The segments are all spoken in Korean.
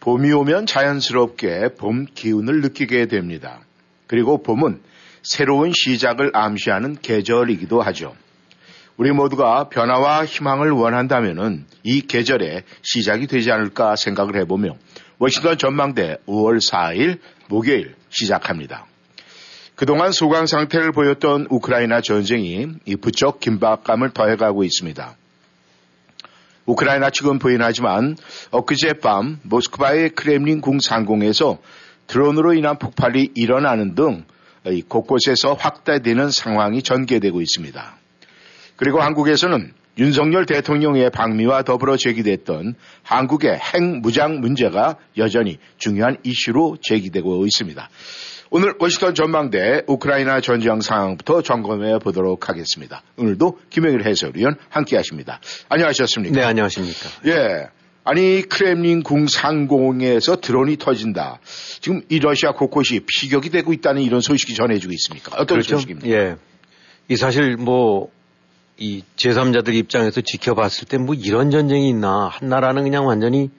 봄이 오면 자연스럽게 봄 기운을 느끼게 됩니다. 그리고 봄은 새로운 시작을 암시하는 계절이기도 하죠. 우리 모두가 변화와 희망을 원한다면 이 계절의 시작이 되지 않을까 생각을 해보며 워싱턴 전망대 5월 4일 목요일 시작합니다. 그동안 소강 상태를 보였던 우크라이나 전쟁이 부쩍 긴박감을 더해가고 있습니다. 우크라이나 측은 부인하지만 엊그제 밤 모스크바의 크렘린 궁 상공에서 드론으로 인한 폭발이 일어나는 등 곳곳에서 확대되는 상황이 전개되고 있습니다. 그리고 한국에서는 윤석열 대통령의 방미와 더불어 제기됐던 한국의 핵 무장 문제가 여전히 중요한 이슈로 제기되고 있습니다. 오늘 워싱턴 전망대 우크라이나 전쟁 상황부터 점검해 보도록 하겠습니다. 오늘도 김영일 해설위원 함께 하십니다. 안녕하셨습니까? 네, 안녕하십니까. 예. 아니, 크렘린 궁 상공에서 드론이 터진다. 지금 이 러시아 곳곳이 피격이 되고 있다는 이런 소식이 전해지고 있습니까? 어떤 그렇죠? 소식입니까? 예. 이 사실 뭐, 이 제3자들 입장에서 지켜봤을 때 뭐 이런 전쟁이 있나. 한 나라는 그냥 완전히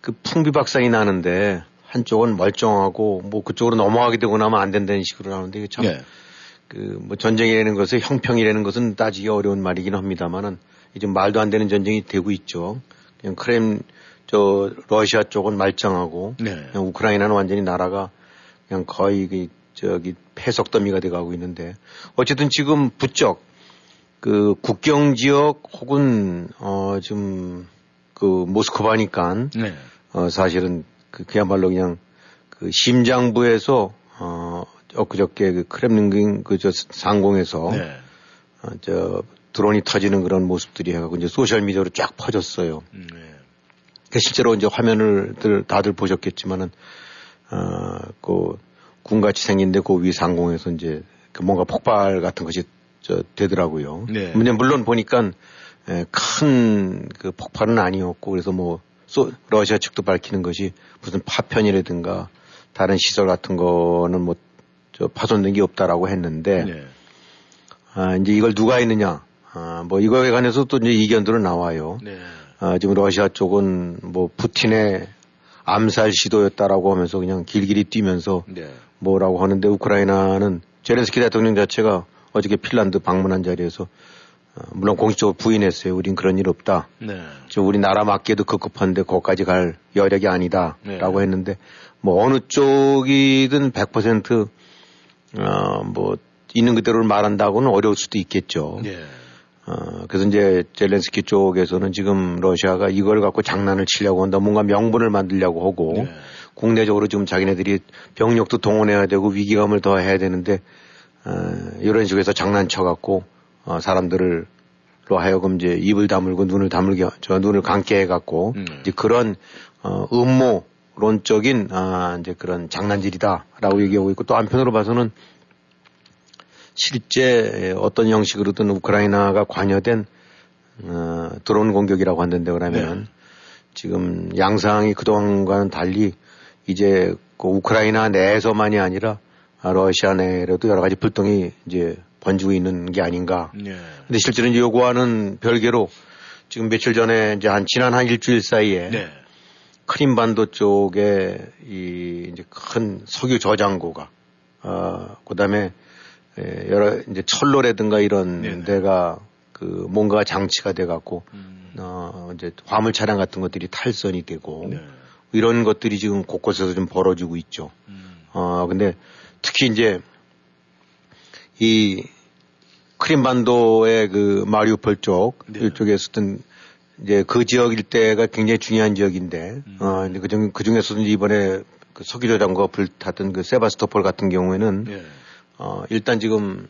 그 풍비박산이 나는데 한쪽은 멀쩡하고 뭐 그쪽으로 넘어가게 되고 나면 안 된다는 식으로 나오는데 참 네. 그뭐 전쟁이라는 것을 형평이라는 것은 따지기 어려운 말이긴 합니다만은 이제 말도 안 되는 전쟁이 되고 있죠. 그냥 크렘 저 러시아 쪽은 말짱하고 네. 우크라이나는 완전히 나라가 그냥 거의 그 저기 폐석 더미가 돼가고 있는데 어쨌든 지금 부쩍 그 국경 지역 혹은 어 지금 그 모스크바니까 네. 어 사실은 그 그야말로 그냥 그 심장부에서 어 엊그저께 그 크렘린궁 그저 상공에서 네. 어, 저 드론이 터지는 그런 모습들이 해가지고 이제 소셜 미디어로 쫙 퍼졌어요. 음, 네. 그 실제로 이제 화면을 다들 보셨겠지만은 어그 군같이 생긴데 그 위 상공에서 이제 그 뭔가 폭발 같은 것이 저 되더라고요. 네. 물론 보니까 큰 그 폭발은 아니었고 그래서 뭐 소, 러시아 측도 밝히는 것이 무슨 파편이라든가 다른 시설 같은 거는 뭐, 저 파손된 게 없다라고 했는데, 네. 아, 이제 이걸 누가 했느냐. 아, 뭐 이거에 관해서 또 이제 이견들은 나와요. 네. 아, 지금 러시아 쪽은 뭐 푸틴의 암살 시도였다라고 하면서 그냥 길길이 뛰면서 네. 뭐라고 하는데 우크라이나는 제렌스키 대통령 자체가 어저께 핀란드 방문한 자리에서 어, 물론 공식적으로 부인했어요. 우린 그런 일 없다. 네. 저 우리 나라 맞기에도 급급한데 거기까지 갈 여력이 아니다라고 네. 했는데 뭐 어느 쪽이든 100% 어, 뭐 있는 그대로를 말한다고는 어려울 수도 있겠죠. 네. 어, 그래서 이제 젤렌스키 쪽에서는 지금 러시아가 이걸 갖고 장난을 치려고 한다. 뭔가 명분을 만들려고 하고 네. 국내적으로 지금 자기네들이 병력도 동원해야 되고 위기감을 더 해야 되는데 어, 이런 식으로 해서 장난쳐 갖고 어, 사람들을 로 하여금 이제 입을 다물고 눈을 다물게 저 눈을 감게 해갖고 음. 이제 그런 어 음모론적인 아 이제 그런 장난질이다라고 얘기하고 있고 또 한편으로 봐서는 실제 어떤 형식으로든 우크라이나가 관여된 어, 드론 공격이라고 한다는데 그러면 네. 지금 양상이 그동안과는 달리 이제 그 우크라이나 내에서만이 아니라 러시아 내에도 여러 가지 불똥이 이제 번지고 있는 게 아닌가. 네. 근데 실제로 이제 요구하는 별개로 지금 며칠 전에 이제 한 지난 한 일주일 사이에 네. 크림반도 쪽에 이 이제 큰 석유 저장고가 어 그다음에 예, 여러 이제 철로라든가 이런 네네. 데가 그 뭔가 장치가 돼 갖고 음. 어 이제 화물 차량 같은 것들이 탈선이 되고 네. 이런 것들이 지금 곳곳에서 좀 벌어지고 있죠. 음. 어 근데 특히 이제 이 크림반도의 그 마리우폴 쪽 네. 이쪽에 서든 이제 그 지역 일대가 굉장히 중요한 지역인데 음. 어 그중 그 중에서도 이번에 그 석유 저장고 불탔던 그 세바스토폴 같은 경우에는 네. 어 일단 지금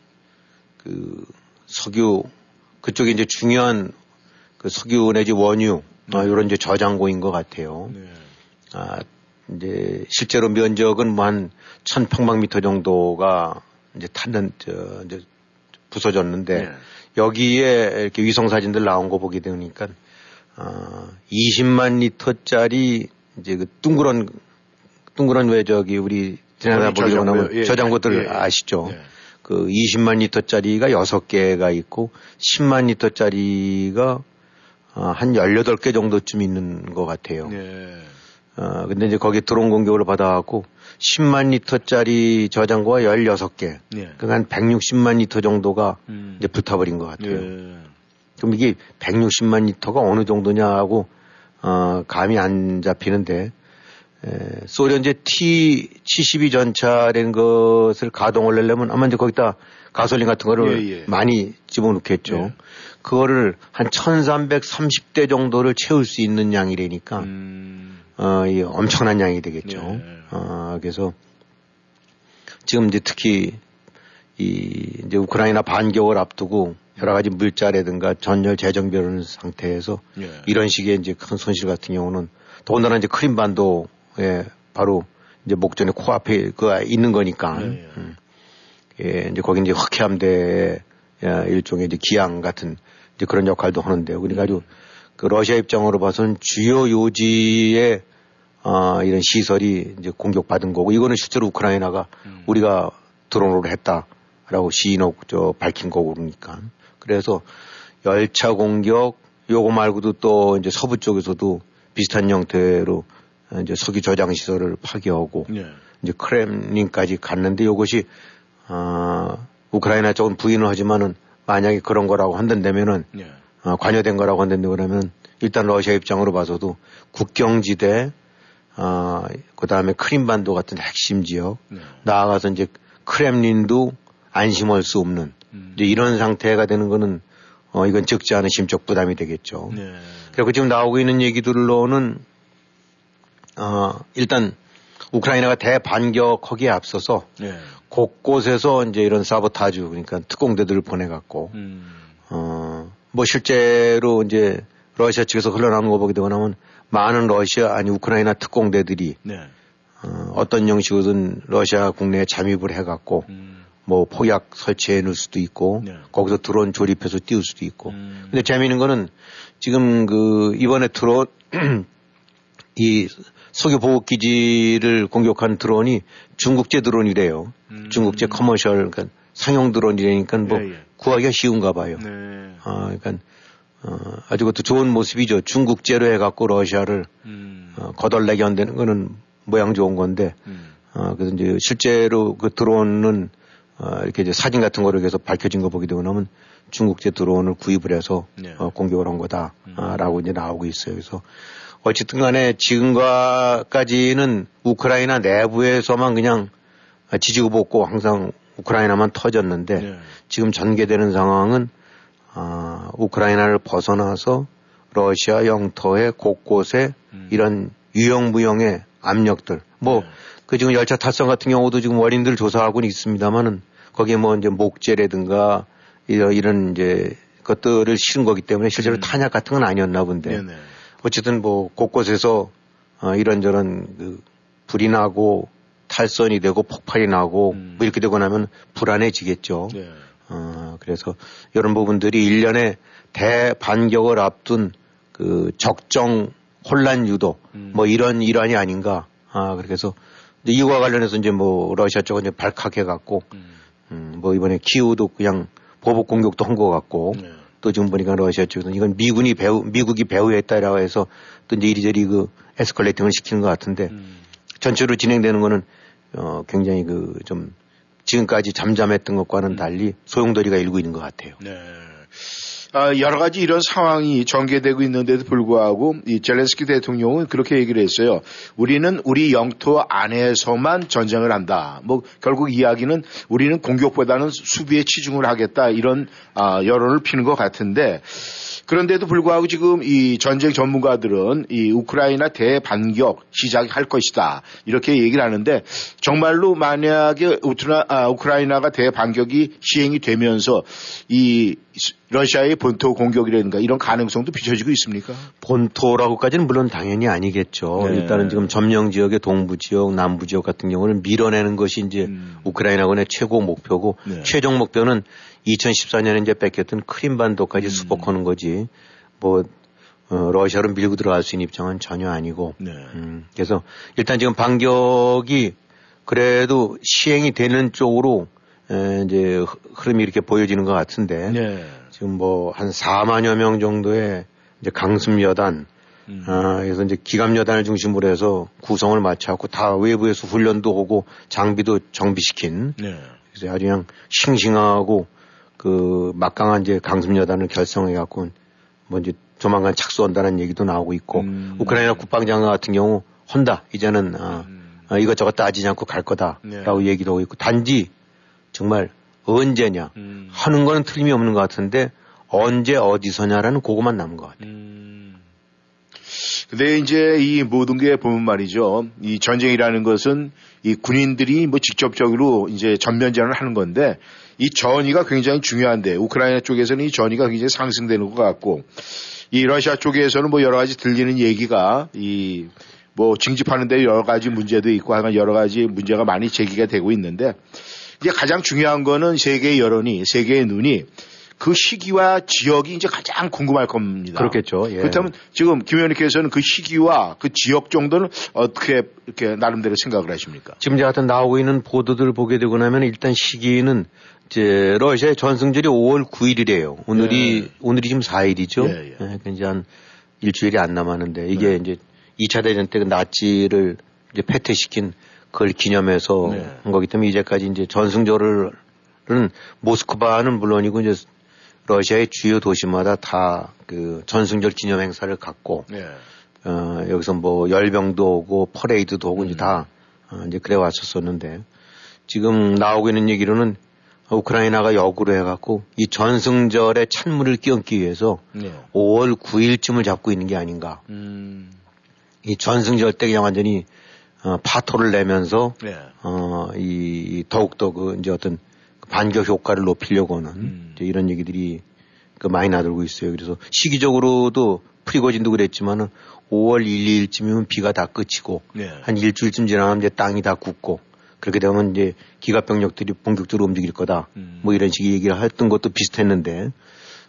그 석유 그쪽에 이제 중요한 그 석유 내지 원유 어, 네. 어, 이런 이제 저장고인 것 같아요. 네. 아, 이제 실제로 면적은 뭐한 1000평방미터 정도가 이제 탔는, 저, 이제 부서졌는데 네. 여기에 이렇게 위성 사진들 나온 거 보게 되니까 어, 20만 리터짜리 이제 그 둥그런 둥그런 왜 저기 우리 지나다 보기 저장고요. 나면 예, 저장고들 예, 예. 아시죠? 예. 그 20만 리터짜리가 6개가 있고 10만 리터짜리가 어, 한 18개 정도쯤 있는 것 같아요. 예. 어, 근데 이제 거기에 드론 공격을 받아갖고 10만 리터짜리 저장고가 16개. 예. 그러니까 한 160만 리터 정도가 음. 이제 불타버린 것 같아요. 예. 그럼 이게 160만 리터가 어느 정도냐고 어, 감이 안 잡히는데 에, 소련제 T-72 전차라는 것을 가동을 내려면 아마 이제 거기다 가솔린 같은 거를 예, 예. 많이 집어넣겠죠. 예. 그거를 한 1330대 정도를 채울 수 있는 양이라니까 음. 어, 이 엄청난 양이 되겠죠. 예. 어, 그래서 지금 이제 특히 이 이제 우크라이나 반격을 앞두고 여러 가지 물자라든가 전열 재정비하는 상태에서 예. 이런 식의 이제 큰 손실 같은 경우는 더군다나 이제 크림반도에 바로 이제 목전에 코앞에 그 있는 거니까 예, 예. 음. 예, 이제 거기 이제 흑해함대의 일종의 이제 기양 같은 이제 그런 역할도 하는데요. 그러니까 아주 그 러시아 입장으로 봐서는 주요 요지의 아, 이런 시설이 이제 공격받은 거고 이거는 실제로 우크라이나가 우리가 드론으로 했다라고 시인하고 저 밝힌 거고 그러니까 그래서 열차 공격 요거 말고도 또 이제 서부 쪽에서도 비슷한 형태로 이제 석유 저장 시설을 파괴하고 예. 이제 크렘린까지 갔는데 이것이 아 우크라이나 쪽은 부인을 하지만은 만약에 그런 거라고 한다면은 예. 어, 관여된 거라고 한다면 그러면 일단 러시아 입장으로 봐서도 국경지대 아 그다음에 크림반도 같은 핵심 지역 네. 나아가서 이제 크렘린도 안심할 수 없는 음. 이제 이런 상태가 되는 거는 어 이건 적지 않은 심적 부담이 되겠죠. 네. 그리고 지금 나오고 있는 얘기들로는 어 일단 우크라이나가 대반격하기에 앞서서 예. 곳곳에서 이제 이런 사보타주 그러니까 특공대들을 보내갖고 음. 어, 뭐 실제로 이제 러시아 측에서 흘러나오는 거 보게 되고 나면 많은 러시아 아니 우크라이나 특공대들이 네. 어, 어떤 형식으로든 러시아 국내에 잠입을 해갖고 음. 뭐 포약 설치해 놓을 수도 있고 네. 거기서 드론 조립해서 띄울 수도 있고 음. 근데 재미있는 거는 지금 그 이번에 드론 이 석유 보급 기지를 공격한 드론이 중국제 드론이래요. 음. 중국제 커머셜 그러니까 상용 드론이라니까 뭐 예, 예. 구하기가 쉬운가 봐요. 네. 아, 그러니까 어, 아주 그것도 좋은 모습이죠. 중국제로 해갖고 러시아를 음. 어, 거덜내게 한다는 거는 모양 좋은 건데, 음. 어, 그래서 이제 실제로 그 드론은 어, 이렇게 이제 사진 같은 거로 해서 밝혀진 거 보게 되고 나면 중국제 드론을 구입을 해서 네. 어, 공격을 한 거다라고 이제 나오고 있어요. 그래서 어쨌든 간에 지금과까지는 우크라이나 내부에서만 그냥 지지고 볶고 항상 우크라이나만 터졌는데 네. 지금 전개되는 상황은 아, 우크라이나를 벗어나서 러시아 영토의 곳곳에 음. 이런 유형무형의 압력들 뭐 네. 그 지금 열차 탈선 같은 경우도 지금 원인들을 조사하고는 있습니다만은 거기에 뭐 이제 목재라든가 이런, 이런 이제 것들을 실은 거기 때문에 실제로 음. 탄약 같은 건 아니었나 본데 네네. 어쨌든 뭐 곳곳에서 어, 이런저런 그 불이 나고 탈선이 되고 폭발이 나고 음. 뭐 이렇게 되고 나면 불안해지겠죠. 네. 어, 그래서 이런 부분들이 일련의 대반격을 앞둔 그 적정 혼란 유도 음. 뭐 이런 일환이 아닌가. 아, 그래서 이와 관련해서 이제 뭐 러시아 쪽은 이제 발칵해 갖고 음. 음, 뭐 이번에 키우도 그냥 보복 공격도 한 것 같고 네. 또 지금 보니까 러시아 쪽에서는 이건 미군이 배후, 미국이 배후했다라고 해서 또 이제 이리저리 그 에스컬레이팅을 시키는 것 같은데 음. 전체로 진행되는 거는 어, 굉장히 그 좀 지금까지 잠잠했던 것과는 달리 소용돌이가 일고 있는 것 같아요. 네. 아, 여러 가지 이런 상황이 전개되고 있는데도 불구하고 이 젤렌스키 대통령은 그렇게 얘기를 했어요. 우리는 우리 영토 안에서만 전쟁을 한다. 뭐 결국 이야기는 우리는 공격보다는 수비에 치중을 하겠다 이런 아, 여론을 피는 것 같은데 그런데도 불구하고 지금 이 전쟁 전문가들은 이 우크라이나 대반격 시작할 것이다. 이렇게 얘기를 하는데 정말로 만약에 우트라, 아, 우크라이나가 대반격이 시행이 되면서 이 러시아의 본토 공격이라든가 이런 가능성도 비춰지고 있습니까? 본토라고까지는 물론 당연히 아니겠죠. 네. 일단은 지금 점령 지역의 동부 지역, 남부 지역 같은 경우는 밀어내는 것이 이제 음. 우크라이나군의 최고 목표고 네. 최종 목표는 2014년에 이제 뺏겼던 크림반도까지 음. 수복하는 거지. 뭐 어, 러시아로 밀고 들어갈 수 있는 입장은 전혀 아니고. 네. 음, 그래서 일단 지금 반격이 그래도 시행이 되는 쪽으로 에, 이제 흐- 흐름이 이렇게 보여지는 것 같은데 네. 지금 뭐 한 4만여 명 정도의 이제 강습 여단 음. 아, 그래서 이제 기갑 여단을 중심으로 해서 구성을 맞춰갖고 다 외부에서 훈련도 오고 장비도 정비시킨 네. 그래서 아주 그냥 싱싱하고 그 막강한 이제 강습 여단을 결성해 갖고 뭐 이제 조만간 착수한다는 얘기도 나오고 있고 음. 우크라이나 국방장관 같은 경우 헌다 이제는 아, 음. 아, 이것저것 따지지 않고 갈 거다라고 네. 얘기도 하고 있고 단지 정말 언제냐 음. 하는 거는 틀림이 없는 것 같은데 언제 어디서냐라는 그것만 남은 것 같아요. 음. 근데 이제 이 모든 게 보면 말이죠. 이 전쟁이라는 것은 이 군인들이 뭐 직접적으로 이제 전면전을 하는 건데 이 전의가 굉장히 중요한데 우크라이나 쪽에서는 이 전의가 굉장히 상승되는 것 같고 이 러시아 쪽에서는 뭐 여러 가지 들리는 얘기가 이 뭐 징집하는데 여러 가지 문제도 있고 하여간 여러 가지 문제가 많이 제기가 되고 있는데 이제 가장 중요한 거는 세계의 여론이 세계의 눈이 그 시기와 지역이 이제 가장 궁금할 겁니다. 그렇겠죠. 예. 그렇다면 지금 김 의원님께서는 그 시기와 그 지역 정도는 어떻게 이렇게 나름대로 생각을 하십니까? 지금 이제 하여튼 나오고 있는 보도들 보게 되고 나면 일단 시기는 이제 러시아의 전승절이 5월 9일이래요. 오늘이 네. 오늘이 지금 4일이죠. 예, 예. 그러니까 이제 한 일주일이 안 남았는데 이게 네. 이제 2차 대전 때 그 나치를 이제 패퇴시킨 그걸 기념해서 네. 한 거기 때문에 이제까지 이제 전승절을 은 모스크바는 물론이고 이제 러시아의 주요 도시마다 다 그 전승절 기념 행사를 갖고 네. 어, 여기서 뭐 열병도 오고 퍼레이드도 오고 음. 이제 다 어, 이제 그래 왔었었는데 지금 나오고 있는 얘기로는 우크라이나가 역으로 해갖고 이 전승절에 찬물을 끼얹기 위해서 네. 5월 9일쯤을 잡고 있는 게 아닌가. 음. 이 전승절 때 그냥 완전히 어, 파토를 내면서 네. 어, 이, 이 더욱더 그 이제 어떤 그 반격 효과를 높이려고 하는 음. 이런 얘기들이 그 많이 나돌고 있어요. 그래서 시기적으로도 프리고진도 그랬지만은 5월 1, 2일쯤이면 비가 다 끝이고 네. 한 일주일쯤 지나면 이제 땅이 다 굳고 그렇게 되면 이제 기갑병력들이 본격적으로 움직일 거다. 음. 뭐 이런 식의 얘기를 했던 것도 비슷했는데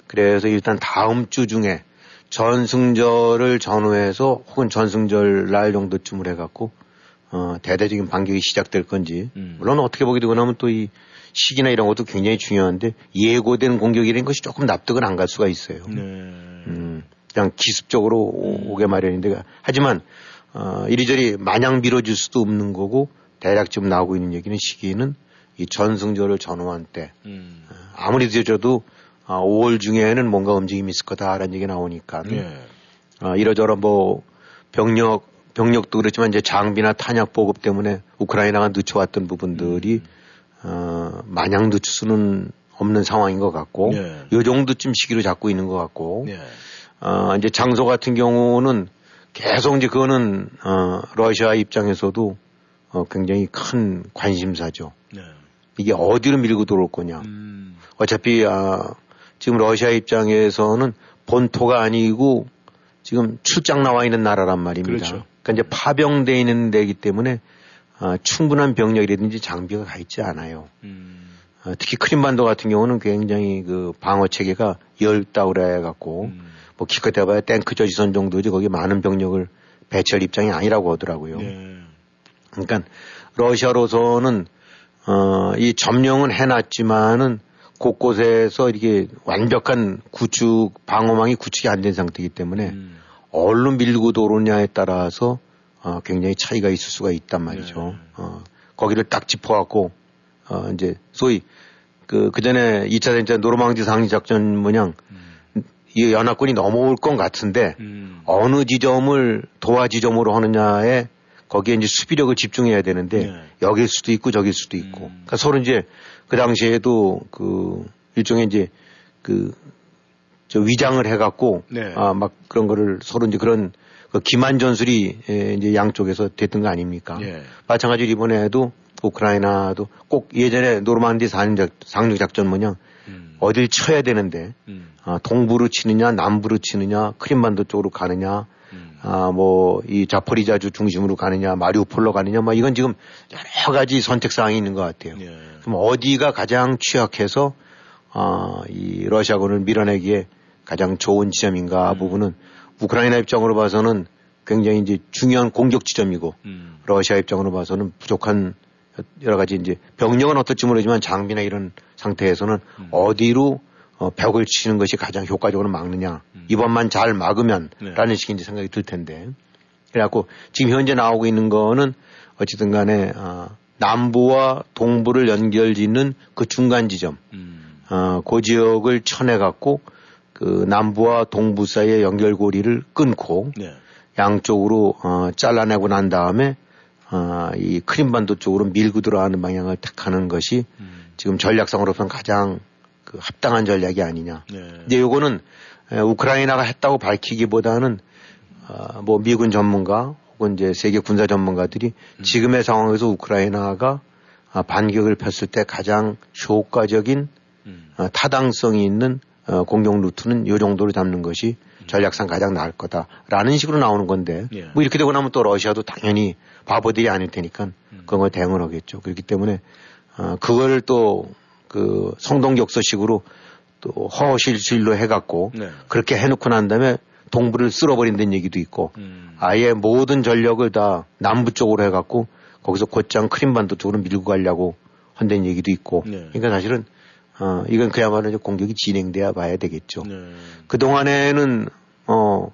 그래서 일단 다음 주 중에 전승절을 전후해서 혹은 전승절 날 정도쯤을 해갖고 어, 대대적인 반격이 시작될 건지 음. 물론 어떻게 보게 되고 나면 또 이 시기나 이런 것도 굉장히 중요한데 예고된 공격이라는 것이 조금 납득은 안 갈 수가 있어요. 네. 음, 그냥 기습적으로 오- 오게 마련인데 하지만 어, 이리저리 마냥 밀어줄 수도 없는 거고 대략 지금 나오고 있는 얘기는 시기는 이 전승절을 전후한 때 음. 아무리 늦어도 아, 5월 중에는 뭔가 움직임이 있을 거다라는 얘기 나오니까 네. 아, 이러저러 뭐 병력 병력도 그렇지만 이제 장비나 탄약 보급 때문에 우크라이나가 늦춰왔던 부분들이 어, 마냥 늦출 수는 없는 상황인 것 같고 네. 요 정도쯤 시기로 잡고 있는 것 같고 네. 어, 이제 장소 같은 경우는 계속 이제 그거는 어, 러시아 입장에서도 어, 굉장히 큰 관심사죠. 네. 이게 어디로 밀고 들어올 거냐. 음. 어차피 아, 지금 러시아 입장에서는 본토가 아니고 지금 출장 나와 있는 나라란 말입니다. 그렇죠. 그러니까 이제 파병돼 있는 데이기 때문에 아, 충분한 병력이라든지 장비가 가 있지 않아요. 음. 아, 특히 크림반도 같은 경우는 굉장히 그 방어 체계가 그래 갖고 음. 뭐 기껏 해봐야 탱크 저지선 정도지 거기 많은 병력을 배치할 입장이 아니라고 하더라고요. 네. 그러니까 러시아로서는 어, 이 점령은 해놨지만은 곳곳에서 이렇게 완벽한 구축 방어망이 구축이 안 된 상태이기 때문에 음. 얼로 밀고 들어오냐에 따라서 어, 굉장히 차이가 있을 수가 있단 말이죠. 네. 어, 거기를 딱 짚어갖고 어, 이제 소위 그, 그 전에 2차 대전 노르망디 상륙 작전 모양 이 연합군이 넘어올 것 같은데 음. 어느 지점을 도화 지점으로 하느냐에 거기에 이제 수비력을 집중해야 되는데 네. 여길 수도 있고 저길 수도 있고 음. 그러니까 서로 이제 그 당시에도 그 일종의 이제 그 저 위장을 해갖고 네. 아막 그런 거를 서로 이제 그런 그 기만 전술이 에, 이제 양쪽에서 됐던 거 아닙니까? 예. 마찬가지로 이번에도 우크라이나도 꼭 예전에 노르만디 상륙, 작전 뭐냐 음. 어딜 쳐야 되는데 음. 아, 동부로 치느냐 남부로 치느냐 크림반도 쪽으로 가느냐 음. 아, 뭐, 이 자포리자주 중심으로 가느냐, 마리우폴로 가느냐, 뭐, 이건 지금 여러 가지 선택사항이 있는 것 같아요. 예. 그럼 어디가 가장 취약해서, 아, 이 러시아군을 밀어내기에 가장 좋은 지점인가 음. 부분은 우크라이나 입장으로 봐서는 굉장히 이제 중요한 공격 지점이고, 음. 러시아 입장으로 봐서는 부족한 여러 가지 이제 병력은 어떨지 모르지만 장비나 이런 상태에서는 음. 어디로 어, 벽을 치는 것이 가장 효과적으로 막느냐. 음. 이번만 잘 막으면 네. 라는 이제 생각이 들 텐데. 그래갖고 지금 현재 나오고 있는 거는 어쨌든 간에 어, 남부와 동부를 연결 짓는 그 중간 지점. 음. 어, 그 지역을 쳐내갖고 그 남부와 동부 사이의 연결고리를 끊고 네. 양쪽으로 어, 잘라내고 난 다음에 어, 이 크림반도 쪽으로 밀고 들어가는 방향을 택하는 것이 음. 지금 전략상으로서는 가장 그 합당한 전략이 아니냐. 네. 근데 요거는 우크라이나가 했다고 밝히기보다는 어, 뭐 미군 전문가 혹은 이제 세계 군사 전문가들이 음. 지금의 상황에서 우크라이나가 아, 반격을 폈을 때 가장 효과적인 음. 어, 타당성이 있는 어, 공격 루트는 요 정도로 잡는 것이 음. 전략상 가장 나을 거다라는 식으로 나오는 건데 예. 뭐 이렇게 되고 나면 또 러시아도 당연히 바보들이 아닐 테니까 음. 그런 걸 대응을 하겠죠. 그렇기 때문에 어, 그걸 또 그 성동격서식으로 또 허실실로 해갖고 네. 그렇게 해놓고 난 다음에 동부를 쓸어버린다는 얘기도 있고 음. 아예 모든 전력을 다 남부 쪽으로 해갖고 거기서 곧장 크림반도 쪽으로 밀고 가려고 한다는 얘기도 있고 네. 그러니까 사실은 어 이건 그야말로 공격이 진행돼야 봐야 되겠죠. 네. 그 동안에는 어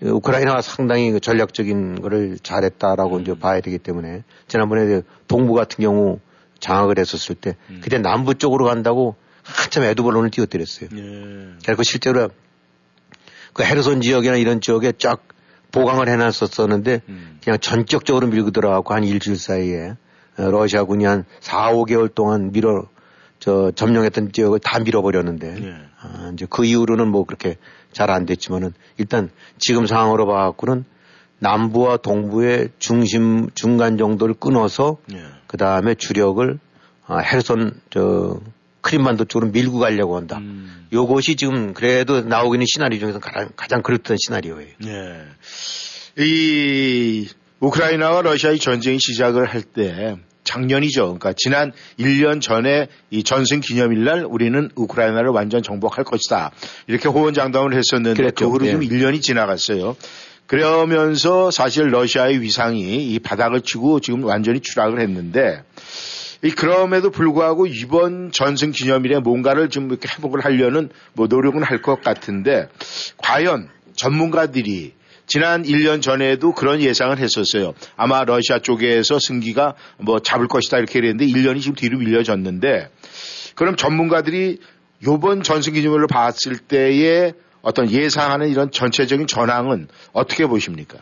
우크라이나가 상당히 그 전략적인 거를 잘했다라고 음. 이제 봐야 되기 때문에 지난번에 동부 같은 경우 장악을 했었을 때 음. 그때 남부 쪽으로 간다고 한참 에드벌론을 띄워드렸어요. 예. 그리고 실제로 그 헤르손 지역이나 이런 지역에 쫙 보강을 해놨었었는데 음. 그냥 전격적으로 밀고 들어가고 한 일주일 사이에 어, 러시아군이 한 4, 5개월 동안 밀어 저 점령했던 지역을 다 밀어버렸는데 예. 아, 이제 그 이후로는 뭐 그렇게 잘 안 됐지만은 일단 지금 상황으로 봐갖고는 남부와 동부의 중심 중간 정도를 끊어서 예. 그 다음에 주력을 아, 헤르손 저 크림반도 쪽으로 밀고 가려고 한다. 음. 요것이 지금 그래도 나오고 있는 시나리오 중에서 가장, 가장 그렇던 시나리오예요. 예. 이 우크라이나와 러시아의 전쟁이 시작을 할 때 작년이죠. 그러니까 지난 1년 전에 이 전승 기념일 날 우리는 우크라이나를 완전 정복할 것이다. 이렇게 호언장담을 했었는데 그랬죠. 그 후로 예. 좀 1년이 지나갔어요. 그러면서 사실 러시아의 위상이 이 바닥을 치고 지금 완전히 추락을 했는데 이 그럼에도 불구하고 이번 전승 기념일에 뭔가를 좀 이렇게 회복을 하려는 뭐 노력은 할 것 같은데 과연 전문가들이 지난 1년 전에도 그런 예상을 했었어요. 아마 러시아 쪽에서 승기가 뭐 잡을 것이다 이렇게 그랬는데 1년이 지금 뒤로 밀려졌는데 그럼 전문가들이 요번 전승 기념일을 봤을 때에 어떤 예상하는 이런 전체적인 전황은 어떻게 보십니까?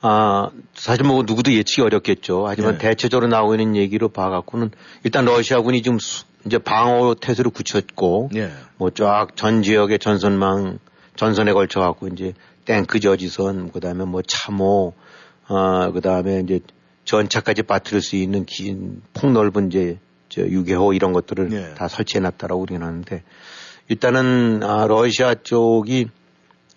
아, 사실 뭐 누구도 예측이 어렵겠죠. 하지만 네. 대체적으로 나오고 있는 얘기로 봐갖고는 일단 러시아군이 좀 이제 방어 태세를 굳혔고 네. 뭐쫙 전 지역의 전선망 전선에 걸쳐 갖고 이제 탱크 저지선 그다음에 뭐 참호 어 그다음에 이제 전차까지 빠뜨릴 수 있는 긴 폭넓은 이제 저 유계호 이런 것들을 네. 다 설치해 놨다라고 우리는 하는데 일단은 아, 러시아 쪽이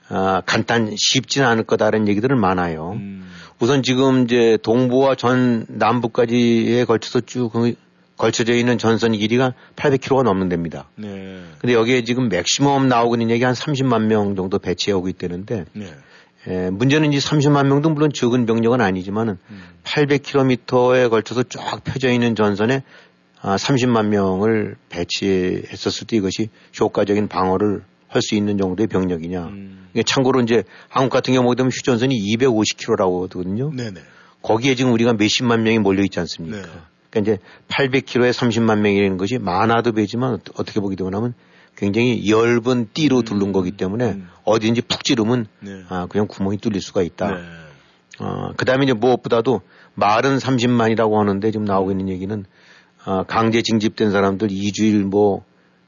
아, 간단 쉽지는 않을 거다라는 얘기들은 많아요. 음. 우선 지금 이제 동부와 전 남부까지에 걸쳐서 쭉그 걸쳐져 있는 전선 길이가 800km가 넘는 데입니다. 네. 근데 여기에 지금 맥시멈 나오고 있는 얘기 한 30만 명 정도 배치해 오고 있다는데 네. 에, 문제는 이제 30만 명도 물론 적은 병력은 아니지만은 음. 800km에 걸쳐서 쫙 펴져 있는 전선에 아, 30만 명을 배치했었을 때 이것이 효과적인 방어를 할 수 있는 정도의 병력이냐. 음. 참고로 이제 한국 같은 경우 보면 휴전선이 250km라고 하거든요. 네네. 거기에 지금 우리가 몇십만 명이 몰려 있지 않습니까? 네. 그러니까 이제 800km에 30만 명이라는 것이 많아도 되지만 어떻게 보게 되고 나면 굉장히 엷은 띠로 둘른 음. 거기 때문에 음. 어디든지 푹 찌르면 네. 아, 그냥 구멍이 뚫릴 수가 있다. 네. 어, 그 다음에 이제 무엇보다도 말은 30만이라고 하는데 지금 나오고 있는 얘기는 어, 강제 징집된 사람들 2주일 뭐,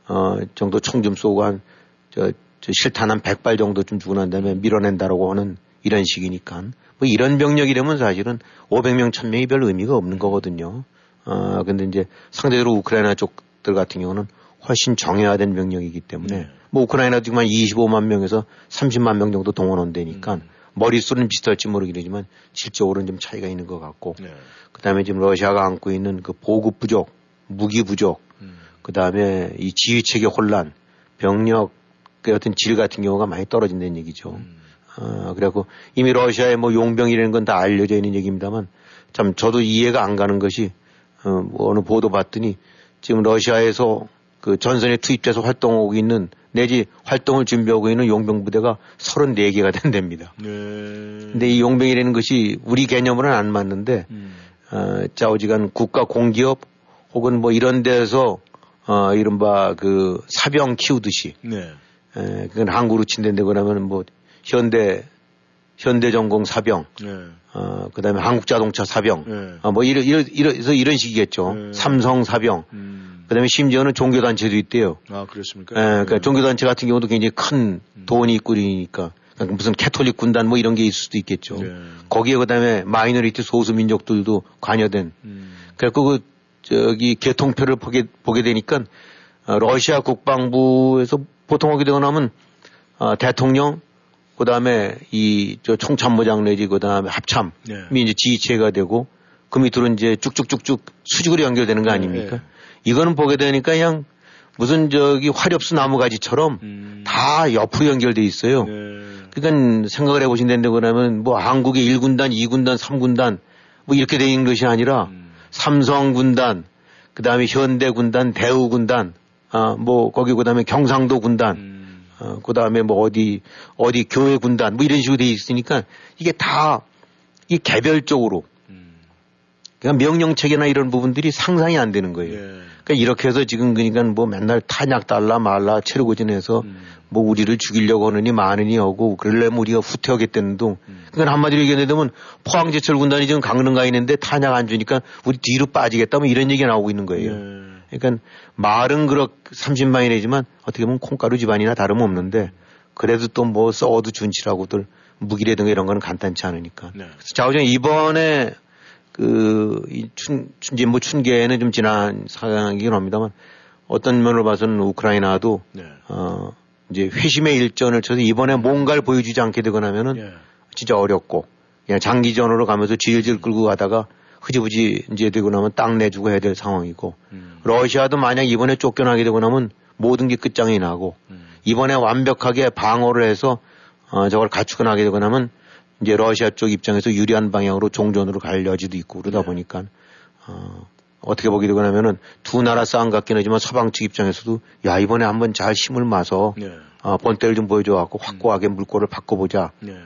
어, 정도 총 좀 쏘고 한, 저, 저 실탄 한 100발 정도 좀 주고 난 다음에 밀어낸다라고 하는 이런 식이니까. 뭐 이런 병력이라면 사실은 500명, 1000명이 별 의미가 없는 거거든요. 어, 근데 이제 상대적으로 우크라이나 쪽들 같은 경우는 훨씬 정예화된 병력이기 때문에 네. 뭐 우크라이나도 지금 한 25만 명에서 30만 명 정도 동원원되니까 음. 머릿수는 비슷할지 모르겠지만 질적으로는 좀 차이가 있는 것 같고 네. 그다음에 지금 러시아가 안고 있는 그 보급 부족, 무기 부족, 음. 그다음에 이 지휘 체계 혼란, 병력 그 어떤 질 같은 경우가 많이 떨어진다는 얘기죠. 음. 어, 그래갖고 이미 러시아의 뭐 용병이라는 건 다 알려져 있는 얘기입니다만 참 저도 이해가 안 가는 것이 어, 뭐 어느 보도 봤더니 지금 러시아에서 그 전선에 투입돼서 활동하고 있는 내지 활동을 준비하고 있는 용병 부대가 34개가 된답니다. 네. 근데 이 용병이라는 것이 우리 개념으로는 안 맞는데 음. 어, 짜오지간 국가 공기업 혹은 뭐 이런 데서 어, 이른바 그 사병 키우듯이 네. 에, 그건 한국으로 친다는데 그러면 뭐 현대 현대전공 사병, 네. 어, 그 다음에 한국자동차 사병, 네. 어, 뭐 이런, 이런, 이런, 이런 식이겠죠. 네. 삼성 사병. 음. 그 다음에 심지어는 종교단체도 있대요. 아, 그렇습니까? 예, 그러니까 네. 종교단체 같은 경우도 굉장히 큰 음. 돈이 꾸리니까. 그러니까 무슨 캐톨릭 군단 뭐 이런 게 있을 수도 있겠죠. 네. 거기에 그 다음에 마이너리티 소수 민족들도 관여된. 음. 그래갖고 그, 저기 개통표를 보게, 보게 되니까 어, 러시아 국방부에서 보통 하게 되고 나면 어, 대통령, 그 다음에 이 저 총참모장 내지 그 다음에 합참이 네. 이제 지휘체가 되고 그 밑으로 이제 쭉쭉쭉쭉 수직으로 연결되는 거 아닙니까? 네. 이거는 보게 되니까 그냥 무슨 저기 화렵수 나무가지처럼 음. 다 옆으로 연결돼 있어요. 네. 그러니까 생각을 해보신 다는데 그러면 뭐 한국의 1군단, 2군단, 3군단 뭐 이렇게 돼 있는 것이 아니라 음. 삼성군단, 그 다음에 현대군단, 대우군단, 아, 뭐 거기 그 다음에 경상도 군단, 음. 어, 그 다음에 뭐 어디, 어디 교회 군단, 뭐 이런 식으로 돼 있으니까 이게 다, 이 개별적으로. 그러니까 명령체계나 이런 부분들이 상상이 안 되는 거예요. 예. 그러니까 이렇게 해서 지금 그러니까 뭐 맨날 탄약 달라 말라 체류고진해서 음. 뭐 우리를 죽이려고 하느니 많으니 하고 그러려면 우리가 후퇴하겠다는 둥. 음. 그러니까 한마디로 얘기하면 포항제철 군단이 지금 강릉 가 있는데 탄약 안 주니까 우리 뒤로 빠지겠다 뭐 이런 얘기가 나오고 있는 거예요. 예. 그러니까 말은 그렇게 30만이내지만 어떻게 보면 콩가루 집안이나 다름없는데 그래도 또 뭐 써도 준치라고들 무기라든가 이런 거는 간단치 않으니까. 네. 그래서 좌우정 이번에 그, 이 춘, 춘진 뭐 춘계는 좀 지난 상황이긴 합니다만 어떤 면으로 봐서는 우크라이나도 네. 어, 이제 회심의 일전을 쳐서 이번에 뭔가를 보여주지 않게 되거나 하면은 네. 진짜 어렵고 그냥 장기전으로 가면서 질질 끌고 가다가 흐지부지 이제 되고 나면 땅 내주고 해야 될 상황이고 음. 러시아도 만약 이번에 쫓겨나게 되고 나면 모든 게 끝장이 나고 음. 이번에 완벽하게 방어를 해서 어, 저걸 갖추고 나게 되고 나면 이제 러시아 쪽 입장에서 유리한 방향으로 종전으로 갈 여지도 있고 그러다 네. 보니까 어, 어떻게 보게 되고 나면은 두 나라 싸움 같긴 하지만 서방 측 입장에서도 야 이번에 한번 잘 힘을 마서 네. 어, 본때를 좀 보여줘 갖고 확고하게 음. 물꼬를 바꿔보자. 네.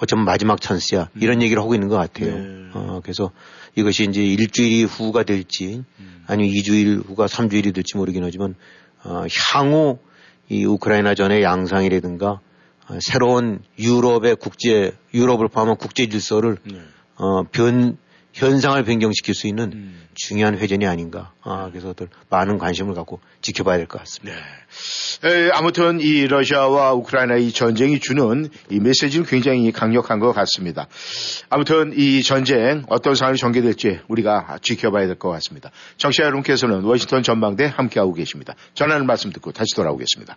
어쩌면 마지막 찬스야. 음. 이런 얘기를 하고 있는 것 같아요. 네. 어, 그래서 이것이 이제 일주일이 후가 될지 음. 아니면 2주일 후가 3주일이 될지 모르긴 하지만 어, 향후 이 우크라이나 전의 양상이라든가 어, 새로운 유럽의 국제 유럽을 포함한 국제 질서를 네. 어, 변 현상을 변경시킬 수 있는 음. 중요한 회전이 아닌가. 아, 그래서 많은 관심을 갖고 지켜봐야 될 것 같습니다. 네. 에, 아무튼 이 러시아와 우크라이나 이 전쟁이 주는 이 메시지는 굉장히 강력한 것 같습니다. 아무튼 이 전쟁 어떤 상황이 전개될지 우리가 지켜봐야 될 것 같습니다. 정치자 여러분께서는 워싱턴 전망대 함께하고 계십니다. 전하는 말씀 듣고 다시 돌아오겠습니다.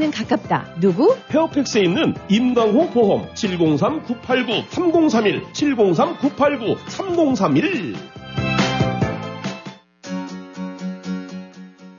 는 가깝다. 누구? 페어팩스에 있는 임강호 보험 703-989-3031 703-989-3031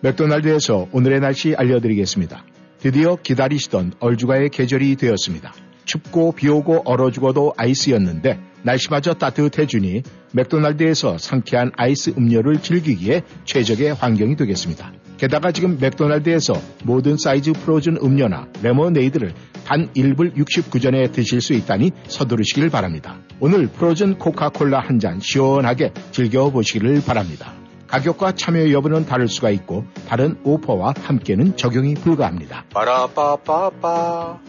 맥도날드에서 오늘의 날씨 알려드리겠습니다. 드디어 기다리시던 얼주가의 계절이 되었습니다. 춥고 비오고 얼어 죽어도 아이스였는데 날씨마저 따뜻해주니 맥도날드에서 상쾌한 아이스 음료를 즐기기에 최적의 환경이 되겠습니다. 게다가 지금 맥도날드에서 모든 사이즈 frozen 음료나 레모네이드를 단 1불 69전에 드실 수 있다니 서두르시길 바랍니다. 오늘 frozen 코카콜라 한 잔 시원하게 즐겨보시기를 바랍니다. 가격과 참여 여부는 다를 수가 있고 다른 오퍼와 함께는 적용이 불가합니다. 빠라빠빠빠.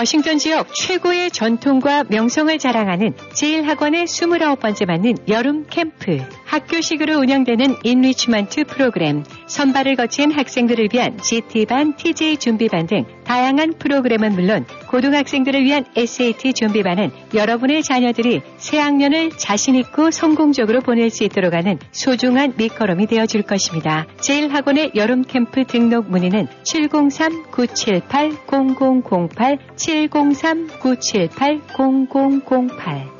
워싱턴 지역 최고의 전통과 명성을 자랑하는 제1학원의 29번째 맞는 여름 캠프. 학교식으로 운영되는 enrichment 프로그램, 선발을 거친 학생들을 위한 GT반, TJ 준비반 등 다양한 프로그램은 물론 고등학생들을 위한 SAT 준비반은 여러분의 자녀들이 새학년을 자신있고 성공적으로 보낼 수 있도록 하는 소중한 밑거름이 되어줄 것입니다. 제1학원의 여름 캠프 등록 문의는 703-978-0008, 703-978-0008.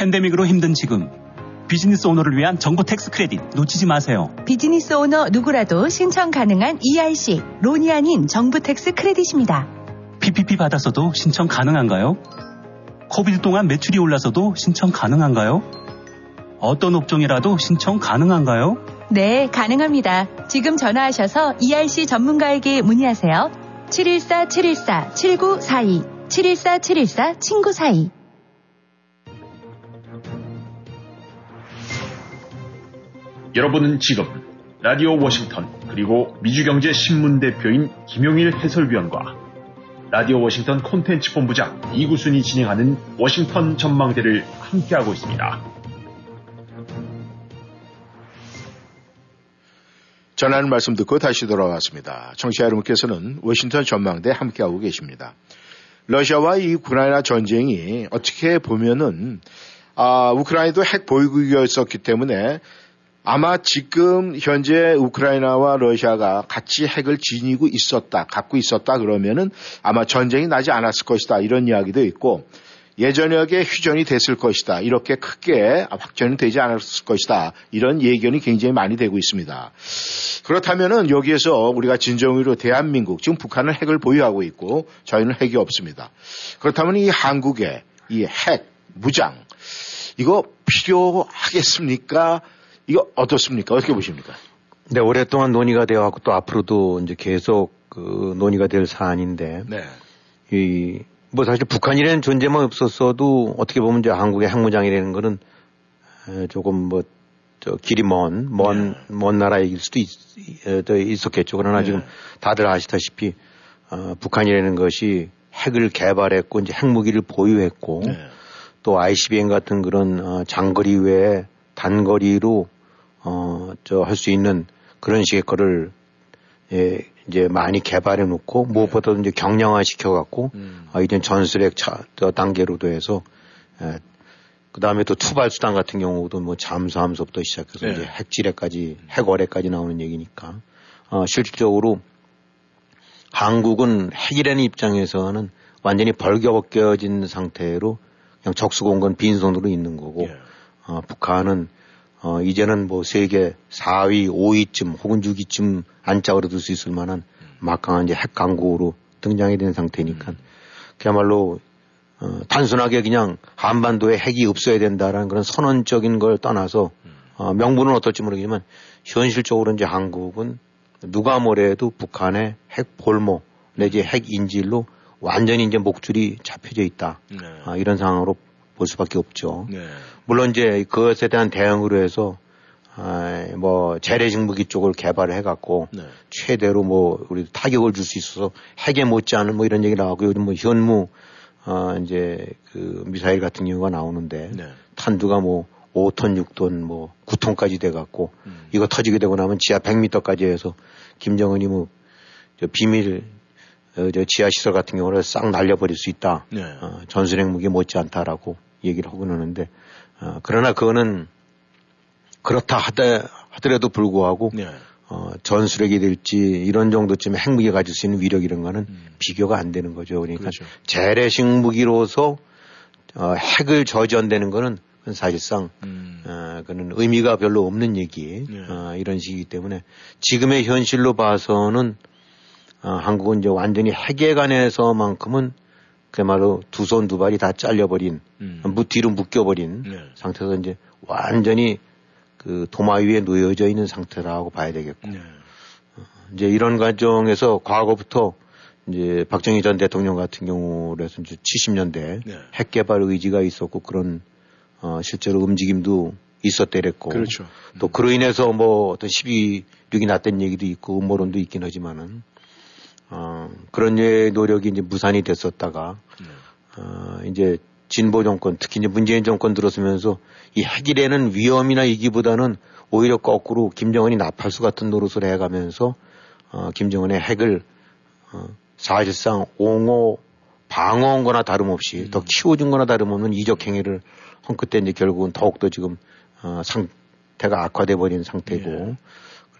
팬데믹으로 힘든 지금 비즈니스 오너를 위한 정부 tax credit 놓치지 마세요. 비즈니스 오너 누구라도 신청 가능한 ERC, loan이 아닌 정부 tax credit입니다. PPP 받아서도 신청 가능한가요? COVID 동안 매출이 올라서도 신청 가능한가요? 어떤 업종이라도 신청 가능한가요? 네, 가능합니다. 지금 전화하셔서 ERC 전문가에게 문의하세요. 714-714-7942, 714-714-친구42. 여러분은 지금 라디오 워싱턴 그리고 미주경제 신문 대표인 김용일 해설위원과 라디오 워싱턴 콘텐츠 본부장 이구순이 진행하는 워싱턴 전망대를 함께하고 있습니다. 전하는 말씀 듣고 다시 돌아왔습니다. 청취자 여러분께서는 워싱턴 전망대 함께하고 계십니다. 러시아와 이 우크라이나 전쟁이 어떻게 보면은 아, 우크라이나도 핵 보유국이었었기 때문에 아마 지금 현재 우크라이나와 러시아가 같이 핵을 지니고 있었다, 갖고 있었다 그러면은 아마 전쟁이 나지 않았을 것이다 이런 이야기도 있고 예전역에 휴전이 됐을 것이다. 이렇게 크게 확전이 되지 않았을 것이다. 이런 예견이 굉장히 많이 되고 있습니다. 그렇다면은 여기에서 우리가 진정으로 대한민국, 지금 북한은 핵을 보유하고 있고 저희는 핵이 없습니다. 그렇다면 이 한국의 이 핵, 무장, 이거 필요하겠습니까? 이거 어떻습니까? 어떻게 보십니까? 네, 오랫동안 논의가 되어 왔고 또 앞으로도 이제 계속 그 논의가 될 사안인데. 네. 이, 뭐 사실 북한이라는 존재만 없었어도 어떻게 보면 이제 한국의 핵무장이라는 거는 조금 뭐, 저 길이 먼, 먼, 네. 먼 나라일 수도 있, 있었겠죠. 그러나 네. 지금 다들 아시다시피 어, 북한이라는 것이 핵을 개발했고 이제 핵무기를 보유했고 네. 또 ICBM 같은 그런 어, 장거리 외에 단거리로 어, 저 할 수 있는 그런 식의 거를 예, 이제 많이 개발해 놓고 네. 무엇보다도 이제 경량화 시켜 갖고 음. 어, 이제 전술핵 차, 저 단계로도 해서 예, 그 다음에 또 투발 수단 같은 경우도 뭐 잠수함서부터 시작해서 네. 이제 핵지뢰까지 핵어뢰까지 나오는 얘기니까 어, 실질적으로 한국은 핵이라는 입장에서는 완전히 벌겨벗겨진 상태로 그냥 적수공건 빈손으로 있는 거고 예. 어, 북한은 어, 이제는 뭐 세계 4위, 5위쯤 혹은 6위쯤 안짝으로 들 수 있을 만한 막강한 이제 핵 강국으로 등장이 된 상태니까 음. 그야말로 어, 단순하게 그냥 한반도에 핵이 없어야 된다라는 그런 선언적인 걸 떠나서 어, 명분은 어떨지 모르겠지만 현실적으로 이제 한국은 누가 뭐래도 북한의 핵 볼모 내지 핵 인질로 완전히 이제 목줄이 잡혀져 있다. 네. 아, 이런 상황으로 볼 수밖에 없죠. 네. 물론 이제 그것에 대한 대응으로 해서 아, 뭐 재래 식 무기 쪽을 개발을 해갖고 네. 최대로 뭐 우리 타격을 줄 수 있어서 핵에 못지않은 뭐 이런 얘기 나오고 요즘 뭐 현무 어 이제 그 미사일 같은 경우가 나오는데 네. 탄두가 뭐 5톤, 6톤, 뭐 9톤까지 돼갖고 음. 이거 터지게 되고 나면 지하 100m까지 해서 김정은이 뭐 저 비밀 어, 저 지하 시설 같은 경우를 싹 날려버릴 수 있다. 네. 어, 전술핵 무기 못지않다라고 얘기를 하고 그러는데 어, 그러나 그거는 그렇다 하되, 하더라도 불구하고 네. 어, 전술핵이 될지 이런 정도쯤에 핵무기 가질 수 있는 위력 이런 거는 음. 비교가 안 되는 거죠. 그러니까 그렇죠. 재래식 무기로서 어, 핵을 저지한다는 거는 사실상 음. 어, 그는 의미가 별로 없는 얘기 네. 어, 이런 식이기 때문에 지금의 현실로 봐서는 어, 한국은 이제 완전히 핵에 관해서만큼은 그야말로 두 손 두 발이 다 잘려버린 음. 무 뒤로 묶여버린 네. 상태에서 이제 완전히 그 도마 위에 놓여져 있는 상태라고 봐야 되겠고 네. 이제 이런 과정에서 과거부터 이제 박정희 전 대통령 같은 경우로 해서 이제 70년대 네. 핵 개발 의지가 있었고 그런 어 실제로 움직임도 있었대랬고 그렇죠. 또 그로 인해서 뭐 어떤 12.6이 났던 얘기도 있고 음모론도 있긴 하지만은 어 그런 류의 노력이 이제 무산이 됐었다가 네. 어 이제 진보 정권 특히 이제 문재인 정권 들어서면서 이 핵이라는 위험이나 이기보다는 오히려 거꾸로 김정은이 나팔수 같은 노릇을 해가면서 어 김정은의 핵을 어 사실상 옹호 방어한 거나 다름없이 더 키워준 거나 다름없는 이적 행위를 한 그때 이제 결국은 더욱더 지금 어 상태가 악화돼 버린 상태고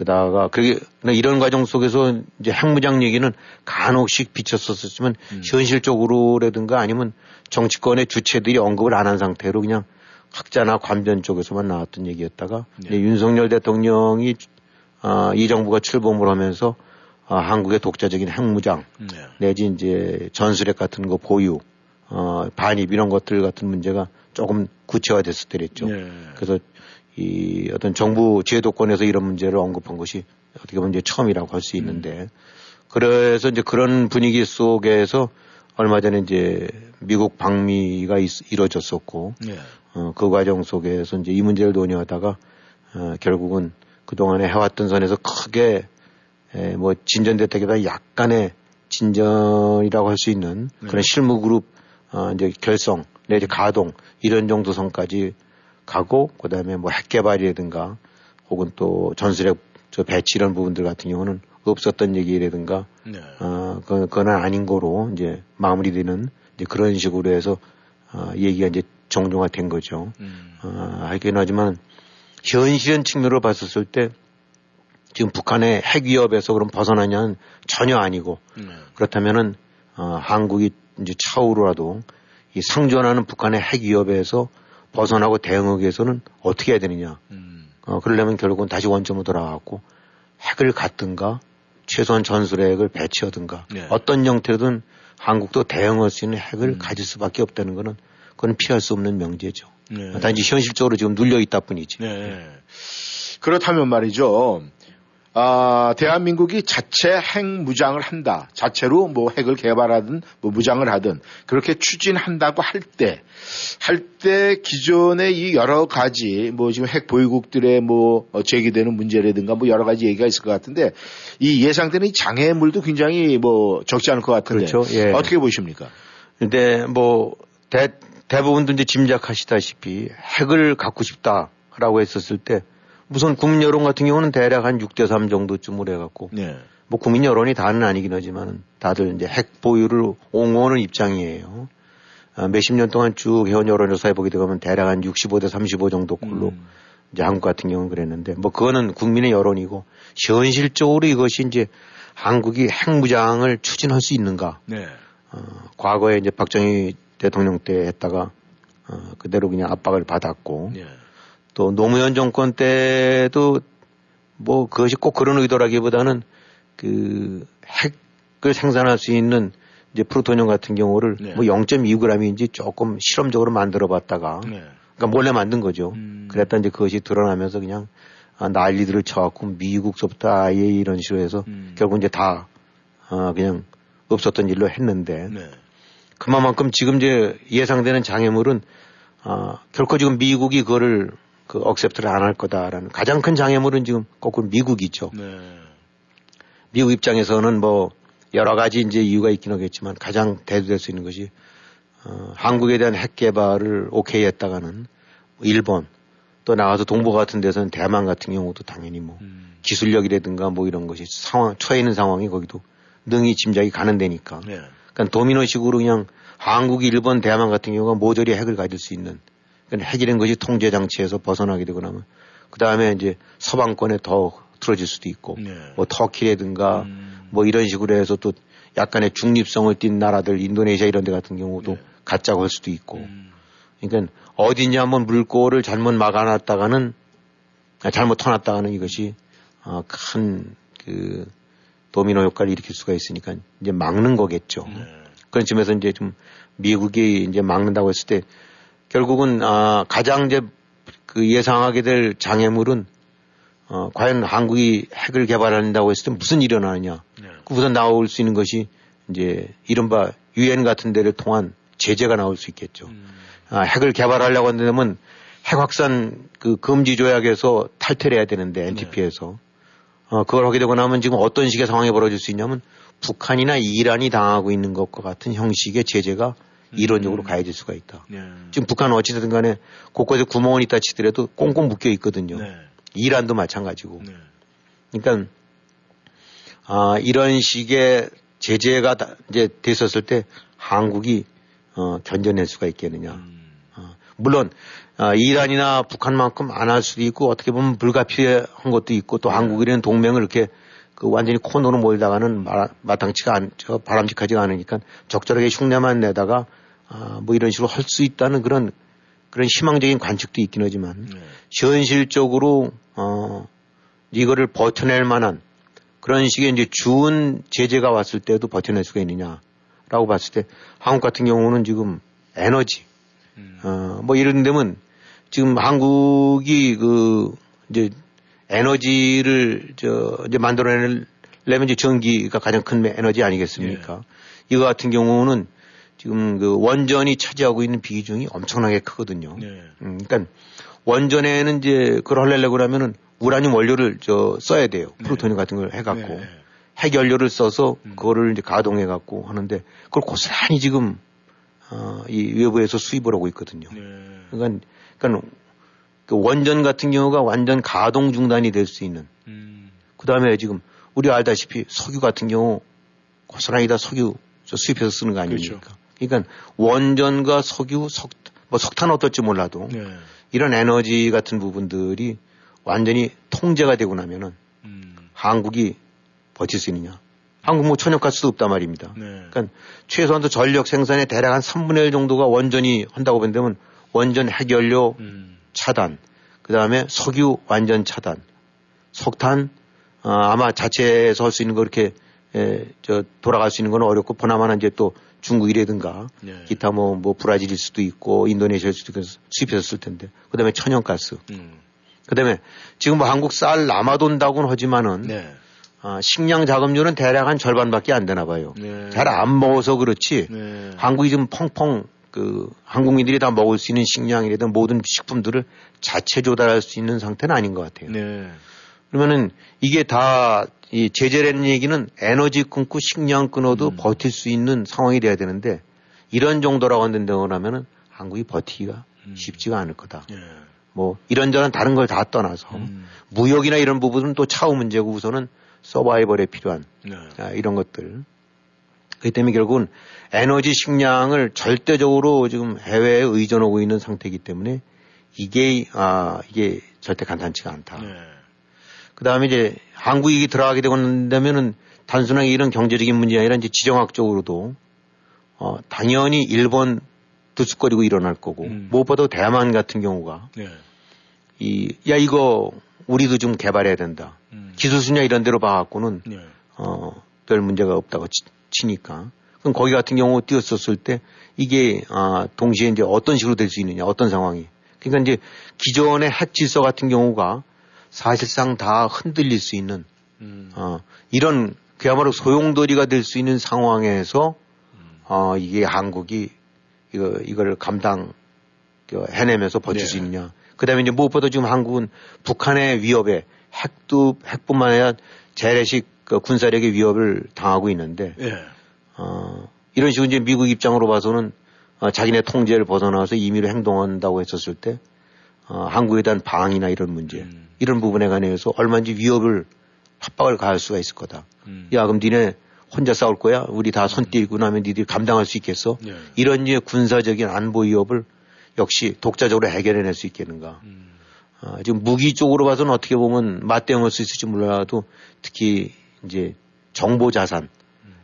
그러다가 그게 이런 과정 속에서 이제 핵무장 얘기는 간혹씩 비쳤었지만 현실적으로라든가 아니면 정치권의 주체들이 언급을 안 한 상태로 그냥 학자나 관변 쪽에서만 나왔던 얘기였다가 이제 윤석열 대통령이 아, 이 정부가 출범을 하면서 아, 한국의 독자적인 핵무장 네. 내지 이제 전술핵 같은 거 보유, 어, 반입 이런 것들 같은 문제가 조금 구체화됐을 때랬죠. 네. 그래서 이 어떤 정부 제도권에서 이런 문제를 언급한 것이 어떻게 보면 이제 처음이라고 할 수 있는데 그래서 이제 그런 분위기 속에서 얼마 전에 이제 미국 방미가 있, 이루어졌었고 네. 어, 그 과정 속에서 이제 이 문제를 논의하다가 어, 결국은 그동안에 해왔던 선에서 크게 에, 뭐 진전됐다기보다 약간의 진전이라고 할 수 있는 그런 실무 그룹 어, 이제 결성 내지 가동 이런 정도 선까지 가고 그다음에 뭐 핵 개발이라든가 혹은 또 전술핵 저 배치 이런 부분들 같은 경우는 없었던 얘기라든가 네. 어, 그, 그건 아닌 거로 이제 마무리되는 이제 그런 식으로 해서 어, 얘기가 이제 정정화된 거죠. 음. 어, 하긴 하지만 현실은 측면으로 봤었을 때 지금 북한의 핵 위협에서 그럼 벗어나냐는 전혀 아니고 네. 그렇다면은 어, 한국이 이제 차후로라도 이 상존하는 북한의 핵 위협에서 벗어나고 대응하기 위해서는 어떻게 해야 되느냐. 음. 어, 그러려면 결국은 다시 원점으로 돌아가고 핵을 갖든가 최소한 전술핵을 배치하든가 네. 어떤 형태든 한국도 대응할 수 있는 핵을 가질 수밖에 없다는 거는 그건 피할 수 없는 명제죠. 네. 단지 현실적으로 지금 눌려 있다 뿐이지. 네. 그렇다면 말이죠. 아, 대한민국이 자체 핵 무장을 한다. 자체로 뭐 핵을 개발하든 뭐 무장을 하든 그렇게 추진한다고 할 때, 할 때 기존의 이 여러 가지 뭐 지금 핵 보유국들의 뭐 어, 제기되는 문제라든가 뭐 여러 가지 얘기가 있을 것 같은데 이 예상되는 이 장애물도 굉장히 뭐 적지 않을 것 같은데 그렇죠. 예. 어떻게 보십니까? 근데 뭐 대, 대부분도 이제 짐작하시다시피 핵을 갖고 싶다라고 했었을 때 우선 국민 여론 같은 경우는 대략 한 6대 3 정도쯤으로 해갖고 네. 뭐 국민 여론이 다는 아니긴 하지만 다들 이제 핵 보유를 옹호하는 입장이에요. 아, 몇십 년 동안 쭉 해온 여론조사에 보게 되면 대략 한 65대 35 정도 꼴로 음. 이제 한국 같은 경우는 그랬는데 뭐 그거는 국민의 여론이고 현실적으로 이것이 이제 한국이 핵무장을 추진할 수 있는가. 네. 어, 과거에 이제 박정희 대통령 때 했다가 어, 그대로 그냥 압박을 받았고 네. 또 노무현 정권 때도 뭐 그것이 꼭 그런 의도라기보다는 그 핵을 생산할 수 있는 이제 프루토늄 같은 경우를 네. 뭐 0.2g인지 조금 실험적으로 만들어 봤다가 네. 그러니까 몰래 만든 거죠. 음. 그랬다 이제 그것이 드러나면서 그냥 아, 난리들을 쳐갖고 미국서부터 아예 이런 식으로 해서 음. 결국 이제 다 어, 그냥 없었던 일로 했는데 네. 그만큼 지금 이제 예상되는 장애물은 아, 결코 지금 미국이 그거를 그 억셉트를 안 할 거다라는 가장 큰 장애물은 지금 거꾸로 미국이죠. 네. 미국 입장에서는 뭐 여러 가지 이제 이유가 있긴 하겠지만 가장 대두될 수 있는 것이 어, 한국에 대한 핵 개발을 오케이 했다가는 뭐 일본 또 나가서 동북아 같은 데서는 대만 같은 경우도 당연히 뭐 음. 기술력이라든가 뭐 이런 것이 상황 처해 있는 상황이 거기도 능히 짐작이 가는 데니까 네. 그러니까 도미노식으로 그냥 한국, 일본, 대만 같은 경우가 모조리 핵을 가질 수 있는 핵이라는 것이 통제 장치에서 벗어나게 되고 나면 그 다음에 이제 서방권에 더 틀어질 수도 있고 네. 뭐 터키라든가 음. 뭐 이런 식으로 해서 또 약간의 중립성을 띈 나라들 인도네시아 이런 데 같은 경우도 네. 갖자고 할 수도 있고 음. 그러니까 어딘지 한번 물꼬를 잘못 막아놨다가는 아, 잘못 터놨다가는 이것이 어, 큰그 도미노 효과를 일으킬 수가 있으니까 이제 막는 거겠죠. 네. 그런 점에서 이제 좀 미국이 이제 막는다고 했을 때 결국은 아 가장 이제 그 예상하게 될 장애물은 어 과연 한국이 핵을 개발한다고 했을 때 무슨 일이 일어나느냐. 네. 그 우선 나올 수 있는 것이 이제 이른바 유엔 같은 데를 통한 제재가 나올 수 있겠죠. 음. 아, 핵을 개발하려고 한다면 핵 확산 그 금지 조약에서 탈퇴를 해야 되는데 NTP에서 어, 그걸 하게 되고 나면 지금 어떤 식의 상황이 벌어질 수 있냐면 북한이나 이란이 당하고 있는 것과 같은 형식의 제재가 이론적으로 가해질 수가 있다. 네. 지금 북한은 어찌됐든 간에 곳곳에 구멍은 있다 치더라도 꽁꽁 묶여 있거든요. 네. 이란도 마찬가지고. 네. 그러니까 아, 이런 식의 제재가 다 이제 됐었을 때 한국이 어, 견뎌낼 수가 있겠느냐. 음. 어, 물론 아, 이란이나 북한만큼 안 할 수도 있고 어떻게 보면 불가피한 것도 있고 또 한국이라는 동맹을 이렇게 그 완전히 코너로 몰다가는 마, 마땅치가 않, 저 바람직하지가 않으니까 적절하게 흉내만 내다가 아, 뭐 이런 식으로 할 수 있다는 그런 그런 희망적인 관측도 있긴 하지만 네. 현실적으로 어 이거를 버텨낼 만한 그런 식의 이제 주운 제재가 왔을 때도 버텨낼 수가 있느냐라고 봤을 때 한국 같은 경우는 지금 에너지 음. 어뭐 이런 데면 지금 한국이 그 이제 에너지를 저 이제 만들어내려면 이제 전기가 가장 큰 에너지 아니겠습니까? 이거 같은 경우는 지금 그 원전이 차지하고 있는 비중이 엄청나게 크거든요. 네. 음, 그러니까 원전에는 이제 그걸 하려고 그러면은 우라늄 원료를 저 써야 돼요. 프루토늄 같은 걸 해갖고 네. 핵 연료를 써서 음. 그거를 이제 가동해갖고 하는데 그걸 고스란히 지금 어, 이 외부에서 수입을 하고 있거든요. 네. 그러니까, 그러니까 그 원전 같은 경우가 완전 가동 중단이 될 수 있는. 음. 그 다음에 지금 우리 알다시피 석유 같은 경우 고스란히 다 석유 저 수입해서 쓰는 거 아닙니까? 그렇죠. 그러니까 원전과 석유, 석, 뭐 석탄 어떨지 몰라도 네. 이런 에너지 같은 부분들이 완전히 통제가 되고 나면은 음. 한국이 버틸 수 있느냐. 한국 뭐 천연가스도 없단 말입니다. 네. 그러니까 최소한도 전력 생산의 대략 한 3분의 1 정도가 원전이 한다고 본다면 원전 핵연료 음. 차단, 그 다음에 석유 완전 차단, 석탄 어, 아마 자체에서 할 수 있는 거 이렇게 에, 저 돌아갈 수 있는 건 어렵고 보나마나 이제 또 중국이라든가 네. 기타 뭐, 뭐 브라질일 수도 있고 인도네시아일 수도 있고 쓸 텐데 그 다음에 천연가스, 음. 그 다음에 지금 뭐 한국 쌀 남아돈다고는 하지만은 네. 아, 식량 자금률은 대략 한 절반밖에 안 되나 봐요. 네. 잘안 먹어서 그렇지 네. 한국이 지금 펑펑 그 한국민들이 다 먹을 수 있는 식량이라든 모든 식품들을 자체 조달할 수 있는 상태는 아닌 것 같아요. 네. 그러면은 이게 다 이 제재라는 얘기는 에너지 끊고 식량 끊어도 음. 버틸 수 있는 상황이 돼야 되는데 이런 정도라고 한다고 하면은 한국이 버티기가 음. 쉽지가 않을 거다. 예. 뭐 이런저런 다른 걸 다 떠나서 음. 무역이나 이런 부분은 또 차후 문제고 우선은 서바이벌에 필요한 네. 아, 이런 것들. 그렇기 때문에 결국은 에너지 식량을 절대적으로 지금 해외에 의존하고 있는 상태이기 때문에 이게, 아, 이게 절대 간단치가 않다. 네. 그 다음에 이제 한국이 들어가게 되고 난다면은 단순하게 이런 경제적인 문제가 아니라 이제 지정학적으로도 어, 당연히 일본 들쑥거리고 일어날 거고 음. 무엇보다 대만 같은 경우가 네. 이, 야, 이거 우리도 좀 개발해야 된다. 음. 기술 순야 이런 데로 봐갖고는 네. 어, 별 문제가 없다고 치, 니까 그럼 거기 같은 경우 뛰었었을 때 이게 아, 동시에 이제 어떤 식으로 될 수 있느냐, 어떤 상황이. 그러니까 이제 기존의 핵 질서 같은 경우가 사실상 다 흔들릴 수 있는 음. 어, 이런 그야말로 소용돌이가 될 수 있는 상황에서 어, 이게 한국이 이거 이거를 감당 그 해내면서 버틸 네. 수 있느냐. 그다음에 이제 무엇보다 지금 한국은 북한의 위협에 핵도 핵뿐만 아니라 재래식 그 군사력의 위협을 당하고 있는데 예. 어, 이런 식으로 이제 미국 입장으로 봐서는 어, 자기네 통제를 벗어나서 임의로 행동한다고 했었을 때 어, 한국에 대한 방이나 이런 문제 음. 이런 부분에 관해서 얼마든지 위협을 협박을 가할 수가 있을 거다. 음. 야 그럼 니네 혼자 싸울 거야? 우리 다손 띄고 나면 니들이 감당할 수 있겠어? 네. 이런 이제 군사적인 안보 위협을 역시 독자적으로 해결해낼 수 있겠는가? 음. 아, 지금 무기 쪽으로 봐서는 어떻게 보면 맞대응할 수 있을지 몰라도 특히 이제 정보 자산,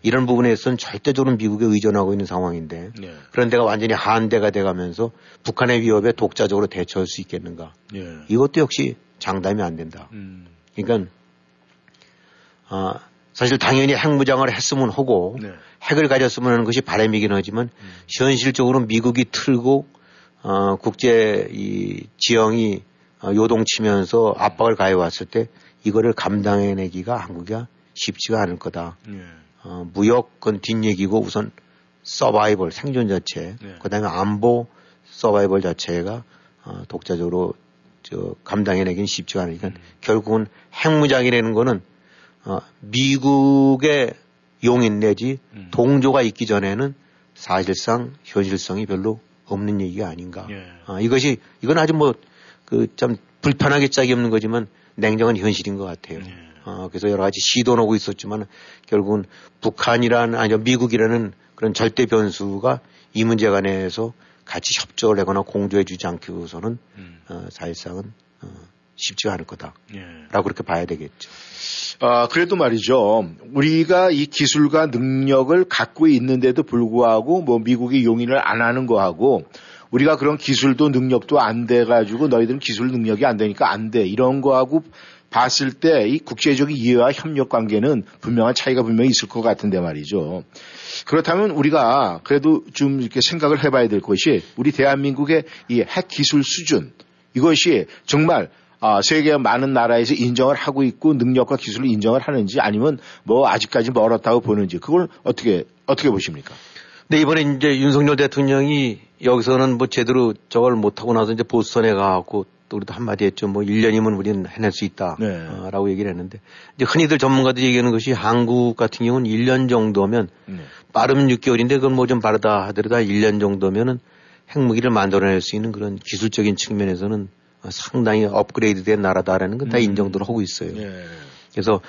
이런 부분에서는 절대적으로 미국에 의존하고 있는 상황인데 예. 그런 데가 완전히 한대가 돼가면서 북한의 위협에 독자적으로 대처할 수 있겠는가? 예. 이것도 역시 장담이 안 된다. 음. 그러니까 아, 사실 당연히 핵무장을 했으면 하고 네. 핵을 가졌으면 하는 것이 바람이긴 하지만 현실적으로 미국이 틀고 어, 국제 이 지형이 어, 요동치면서 압박을 가해왔을 때 이거를 감당해내기가 한국이가 쉽지가 않을 거다. 예. 어, 무역은 뒷얘기고 우선 서바이벌 생존 자체, 네. 그다음에 안보 서바이벌 자체가 어, 독자적으로 저 감당해내기는 쉽지가 않으니까 결국은 핵무장이라는 거는 어, 미국의 용인 내지 음. 동조가 있기 전에는 사실상 현실성이 별로 없는 얘기가 아닌가. 예. 어, 이것이 이건 아주 뭐 그 참 불편하게 짝이 없는 거지만 냉정한 현실인 것 같아요. 예. 어, 그래서 여러 가지 시도는 오고 있었지만 결국은 북한이라는 아니요 미국이라는 그런 절대 변수가 이 문제 관해서 같이 협조를 하거나 공조해 주지 않고서는 음. 어, 사실상은 어, 쉽지가 않을 거다라고 예. 그렇게 봐야 되겠죠. 아, 그래도 말이죠. 우리가 이 기술과 능력을 갖고 있는데도 불구하고 뭐 미국이 용인을 안 하는 거하고 우리가 그런 기술도 능력도 안 돼 가지고 너희들은 기술 능력이 안 되니까 안 돼. 이런 거하고 봤을 때 이 국제적인 이해와 협력 관계는 분명한 차이가 분명히 있을 것 같은데 말이죠. 그렇다면 우리가 그래도 좀 이렇게 생각을 해봐야 될 것이 우리 대한민국의 이 핵 기술 수준 이것이 정말 아, 세계 많은 나라에서 인정을 하고 있고 능력과 기술을 인정을 하는지 아니면 뭐 아직까지 멀었다고 보는지 그걸 어떻게 어떻게 보십니까? 근데 이번에 이제 윤석열 대통령이 여기서는 뭐 제대로 저걸 못하고 나서 이제 보스턴에 가갖고 또 우리도 한마디 했죠. 뭐 1년이면 우리는 해낼 수 있다. 네. 어, 라고 얘기를 했는데 이제 흔히들 전문가들이 얘기하는 것이 한국 같은 경우는 1년 정도면 네. 빠르면 6개월인데 그건 뭐 좀 빠르다 하더라도 1년 정도면은 핵무기를 만들어낼 수 있는 그런 기술적인 측면에서는 어, 상당히 업그레이드 된 나라다라는 건다 음. 인정들 하고 있어요. 예. 그래서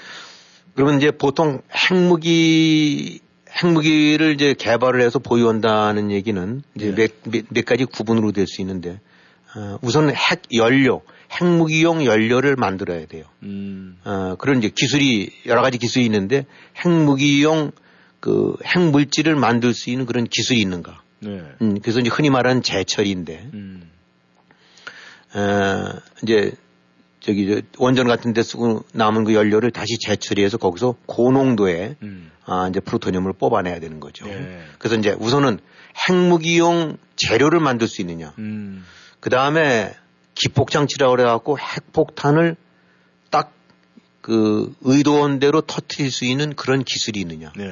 그러면 이제 보통 핵무기 핵무기를 이제 개발을 해서 보유한다는 얘기는 이제 네. 몇, 몇, 몇 가지 구분으로 될 수 있는데 어, 우선 핵 연료, 핵무기용 연료를 만들어야 돼요. 음. 어, 그런 이제 기술이 여러 가지 기술이 있는데 핵무기용 그 핵물질을 만들 수 있는 그런 기술이 있는가? 네. 음, 그래서 이제 흔히 말하는 제철인데 음. 어, 이제 저기 저 원전 같은 데 쓰고 남은 그 연료를 다시 재처리해서 거기서 고농도의 음. 아, 이제 플루토늄을 뽑아내야 되는 거죠. 예. 그래서 이제 우선은 핵무기용 재료를 만들 수 있느냐. 음. 그 다음에 기폭장치라고 그래갖고 핵폭탄을 딱 그 의도한 대로 터트릴 수 있는 그런 기술이 있느냐. 네.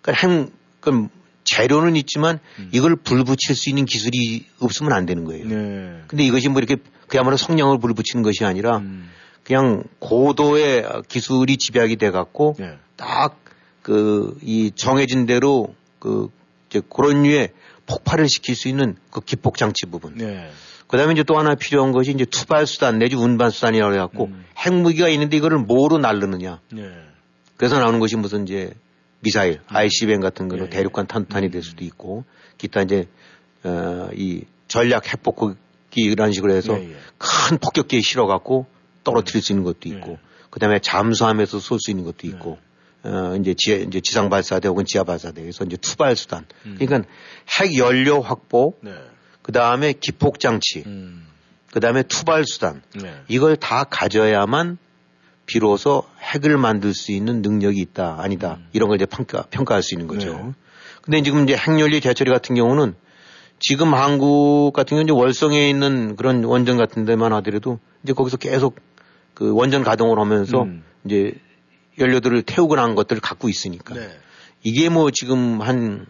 그러니까 핵, 그 재료는 있지만 음. 이걸 불 붙일 수 있는 기술이 없으면 안 되는 거예요. 네. 근데 이것이 뭐 이렇게 그야말로 성냥을 불 붙이는 것이 아니라 음. 그냥 고도의 기술이 집약이 돼 갖고 네. 딱그 이 정해진 대로 그 이제 그런 류의 폭발을 시킬 수 있는 그 기폭 장치 부분. 네. 그다음에 이제 또 하나 필요한 것이 이제 투발 수단 내지 운반 수단이라고 해 갖고 음. 핵무기가 있는데 이거를 뭐로 날르느냐. 네. 그래서 나오는 것이 무슨 이제 미사일, ICBM 같은 거로 예, 예. 대륙간 탄탄이 될 수도 있고 기타 이제 어이 전략 핵폭격기라는 식으로 해서 예, 예. 큰 폭격기에 실어 갖고 떨어뜨릴 수 있는 것도 있고 예. 그다음에 잠수함에서 쏠 수 있는 것도 있고 어 이제 지 이제 지상 발사대 혹은 지하 발사대에서 이제 투발 수단. 음. 그러니까 핵 연료 확보, 네. 그 다음에 기폭 장치, 음. 그 다음에 투발 수단. 네. 이걸 다 가져야만 비로소 핵을 만들 수 있는 능력이 있다, 아니다. 이런 걸 이제 평가, 평가할 수 있는 거죠. 네. 근데 지금 이제 핵연료 재처리 같은 경우는 지금 한국 같은 경우는 이제 월성에 있는 그런 원전 같은 데만 하더라도 이제 거기서 계속 그 원전 가동을 하면서 음. 이제 연료들을 태우고 난 것들을 갖고 있으니까 네. 이게 뭐 지금 한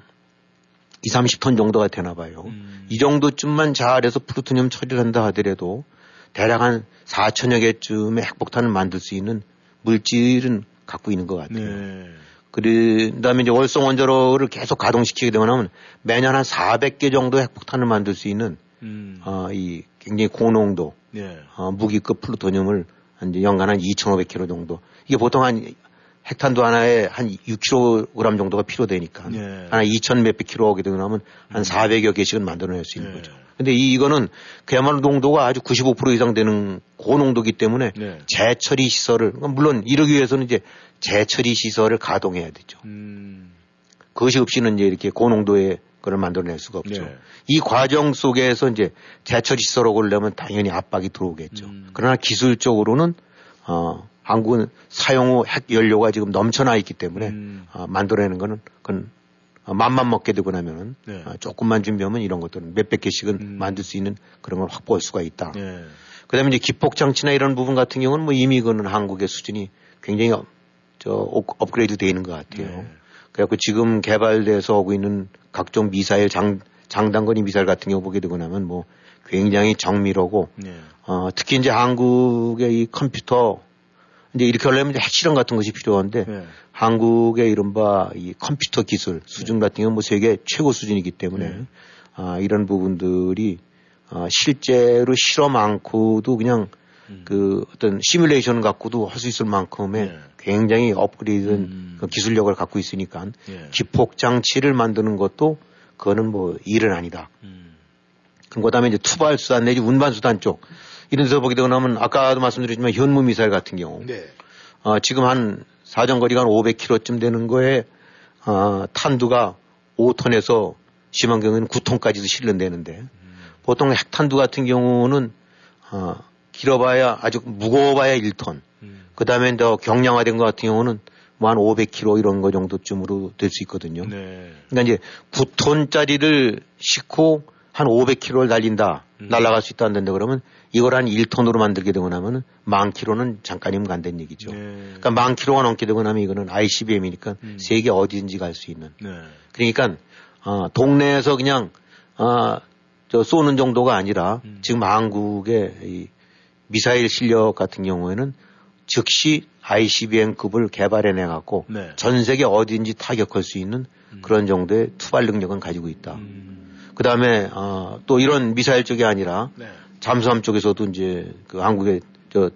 2, 30톤 정도가 되나 봐요. 음. 이 정도쯤만 잘해서 플루토늄 처리를 한다 하더라도 대략 한 4천여 개쯤의 핵폭탄을 만들 수 있는 물질은 갖고 있는 것 같아요. 네. 그 다음에 이제 월성 원자로를 계속 가동시키게 되면 하면 매년 한 400개 정도 핵폭탄을 만들 수 있는 음. 어, 이 굉장히 고농도 네. 어, 무기급 플루토늄을 한 이제 연간 한 2,500kg 정도. 이게 보통 한 핵탄두 하나에 한 6kg 정도가 필요되니까 네. 하나 2천 몇백 킬로 오게 되고 나면 한 400여 개씩은 만들어낼 수 있는 네. 거죠. 근데 이, 이거는 그야말로 농도가 아주 95% 이상 되는 고농도기 때문에 네. 재처리 시설을 그러니까 물론 이러기 위해서는 이제 재처리 시설을 가동해야 되죠. 음. 그것이 없이는 이제 이렇게 고농도의 그걸 만들어낼 수가 없죠. 네. 이 과정 속에서 이제 대처 시설을 오려면 당연히 압박이 들어오겠죠. 음. 그러나 기술적으로는 어 한국은 사용 후 핵 연료가 지금 넘쳐나 있기 때문에 음. 어, 만들어내는 거는 그건 어, 맘만 먹게 되고 나면은 네. 어, 조금만 준비하면 이런 것들은 몇백 개씩은 음. 만들 수 있는 그런 걸 확보할 수가 있다. 예. 그다음에 이제 기폭 장치나 이런 부분 같은 경우는 뭐 이미 그는 한국의 수준이 굉장히 업, 저 업- 업그레이드 되어 있는 것 같아요. 네. 그래갖고 지금 개발돼서 오고 있는 각종 미사일 장, 장단거리 미사일 같은 경우 보게 되고 나면 뭐 굉장히 정밀하고 예. 어, 특히 이제 한국의 이 컴퓨터 이제 이렇게 하려면 이제 핵실험 같은 것이 필요한데 예. 한국의 이른바 이 컴퓨터 기술 수준 같은 경우는 뭐 세계 최고 수준이기 때문에 네. 아, 이런 부분들이 아, 실제로 실험 않고도 그냥 음. 그 어떤 시뮬레이션 갖고도 할 수 있을 만큼의 네. 굉장히 업그레이드된 음. 그 기술력을 갖고 있으니까 예. 기폭 장치를 만드는 것도 그거는 뭐 일은 아니다. 음. 그 다음에 이제 투발 수단 내지 운반 수단 쪽 이런 데서 보게 되고 나면 아까도 말씀드렸지만 현무 미사일 같은 경우 네. 어, 지금 한 사정거리가 한 500km쯤 되는 거에 어, 탄두가 5톤에서 심한 경우에는 9톤까지도 실른되는데 보통 핵탄두 같은 경우는 어, 길어봐야 아주 무거워봐야 1톤. 음. 그 다음에 더 경량화된 것 같은 경우는 뭐 한 500kg 이런 거 정도쯤으로 될 수 있거든요. 네. 그러니까 이제 9톤짜리를 싣고 한 500km를 달린다, 음. 날아갈 수 있다는데 그러면 이걸 한 1톤으로 만들게 되고 나면은 만 킬로는 잠깐이면 간다는 얘기죠. 네. 그러니까 만 킬로가 넘게 되고 나면 이거는 ICBM이니까 음. 세계 어디든지 갈 수 있는. 네. 그러니까 어, 동네에서 그냥 어, 저 쏘는 정도가 아니라 음. 지금 한국의 이 미사일 실력 같은 경우에는 즉시 ICBM급을 개발해내 갖고 네. 전 세계 어디든지 타격할 수 있는 그런 정도의 투발 능력은 가지고 있다. 음. 그 다음에 어, 또 이런 미사일 쪽이 아니라 네. 잠수함 쪽에서도 이제 그 한국의 저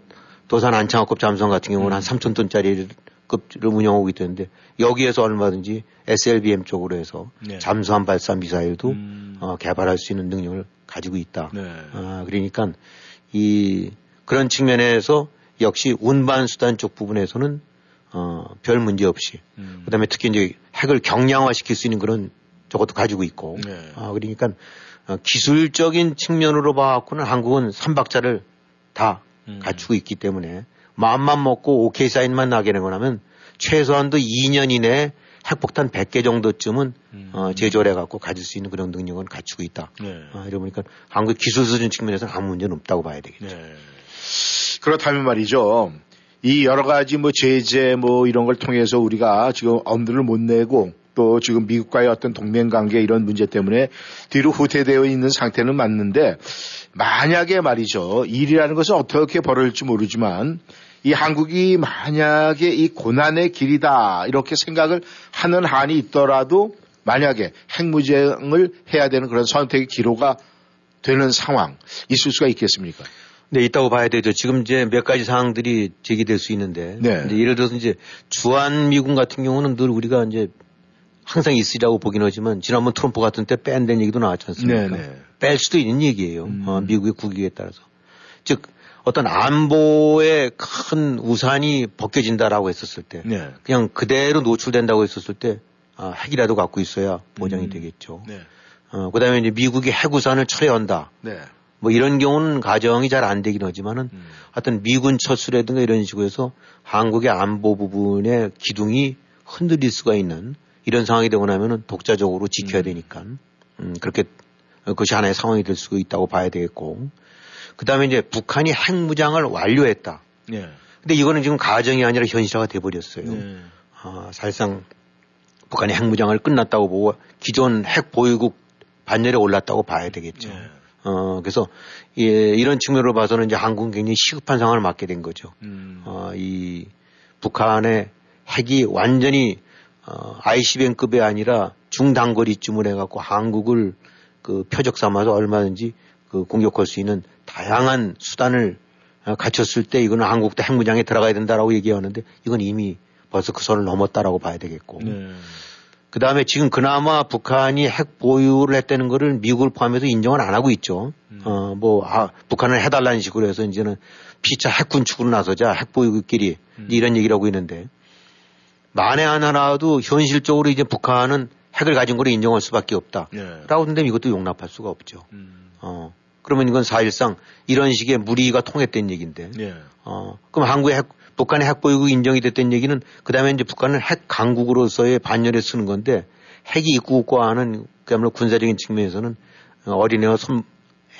도산 안창호급 잠수함 같은 경우는 한 3천 톤짜리 급을 운영하고 있던데 여기에서 얼마든지 SLBM 쪽으로 해서 네. 잠수함 발사 미사일도 음. 어, 개발할 수 있는 능력을 가지고 있다. 네. 아, 그러니까 이 그런 측면에서 역시 운반 수단 쪽 부분에서는 어, 별 문제 없이 음. 그다음에 특히 이제 핵을 경량화시킬 수 있는 그런 저것도 가지고 있고 네. 아, 그러니까 어, 기술적인 측면으로 봐갖고는 한국은 삼박자를 다 음. 갖추고 있기 때문에 마음만 먹고 오케이 사인만 나게 되고 나면 최소한도 2년 이내에 핵폭탄 100개 정도쯤은 음. 어, 제조를 해갖고 가질 수 있는 그런 능력은 갖추고 있다. 네. 아, 이러 보니까 한국 기술 수준 측면에서는 아무 문제는 없다고 봐야 되겠죠. 네. 그렇다면 말이죠. 이 여러 가지 뭐 제재 뭐 이런 걸 통해서 우리가 지금 엄두를 못 내고 또 지금 미국과의 어떤 동맹 관계 이런 문제 때문에 뒤로 후퇴되어 있는 상태는 맞는데 만약에 말이죠. 일이라는 것은 어떻게 벌어질지 모르지만 이 한국이 만약에 이 고난의 길이다 이렇게 생각을 하는 한이 있더라도 만약에 핵무장을 해야 되는 그런 선택의 기로가 되는 상황 있을 수가 있겠습니까? 네, 있다고 봐야 되죠. 지금 이제 몇 가지 사항들이 제기될 수 있는데. 네. 예를 들어서 이제 주한 미군 같은 경우는 늘 우리가 이제 항상 있으리라고 보긴 하지만 지난번 트럼프 같은 때 뺀다는 얘기도 나왔지 않습니까? 네, 네. 뺄 수도 있는 얘기예요. 음. 어, 미국의 국익에 따라서. 즉, 어떤 안보의 큰 우산이 벗겨진다라고 했었을 때. 네. 그냥 그대로 노출된다고 했었을 때 아, 핵이라도 갖고 있어야 보장이 음. 되겠죠. 네. 어, 그 다음에 이제 미국이 핵 우산을 철회한다. 네. 뭐 이런 경우는 가정이 잘 안 되긴 하지만은 음. 하여튼 미군 철수라든가 이런 식으로 해서 한국의 안보 부분의 기둥이 흔들릴 수가 있는 이런 상황이 되고 나면은 독자적으로 지켜야 되니까 음, 그렇게 어, 그것이 하나의 상황이 될 수 있다고 봐야 되겠고 그 다음에 이제 북한이 핵무장을 완료했다. 네. 근데 이거는 지금 가정이 아니라 현실화가 돼 버렸어요. 네. 아, 사실상 북한이 핵무장을 끝났다고 보고 기존 핵 보유국 반열에 올랐다고 봐야 되겠죠. 네. 어, 그래서 예, 이런 측면으로 봐서는 이제 한국은 굉장히 시급한 상황을 맞게 된 거죠. 음. 어, 이 북한의 핵이 완전히 어, ICBM급이 아니라 중단거리쯤을 해갖고 한국을 그 표적 삼아서 얼마든지 그 공격할 수 있는 다양한 수단을 어, 갖췄을 때 이거는 한국도 핵무장에 들어가야 된다라고 얘기하는데 이건 이미 벌써 그 선을 넘었다라고 봐야 되겠고. 네. 그 다음에 지금 그나마 북한이 핵 보유를 했다는 거를 미국을 포함해서 인정을 안 하고 있죠. 음. 어, 뭐, 아, 북한을 해달라는 식으로 해서 이제는 피차 핵 군축으로 나서자 핵 보유국끼리 음. 이런 얘기를 하고 있는데 만에 하나라도 현실적으로 이제 북한은 핵을 가진 거를 인정할 수밖에 없다. 예. 라고 한다면 이것도 용납할 수가 없죠. 음. 어. 그러면 이건 사실상 이런 식의 무리가 통했던 얘기인데. 예. 어. 그럼 한국의 핵, 북한의 핵 보유국이 인정이 됐던 얘기는 그 다음에 이제 북한은 핵 강국으로서의 반열에 쓰는 건데 핵이 입국과는 그야말로 군사적인 측면에서는 어, 어린애와 손,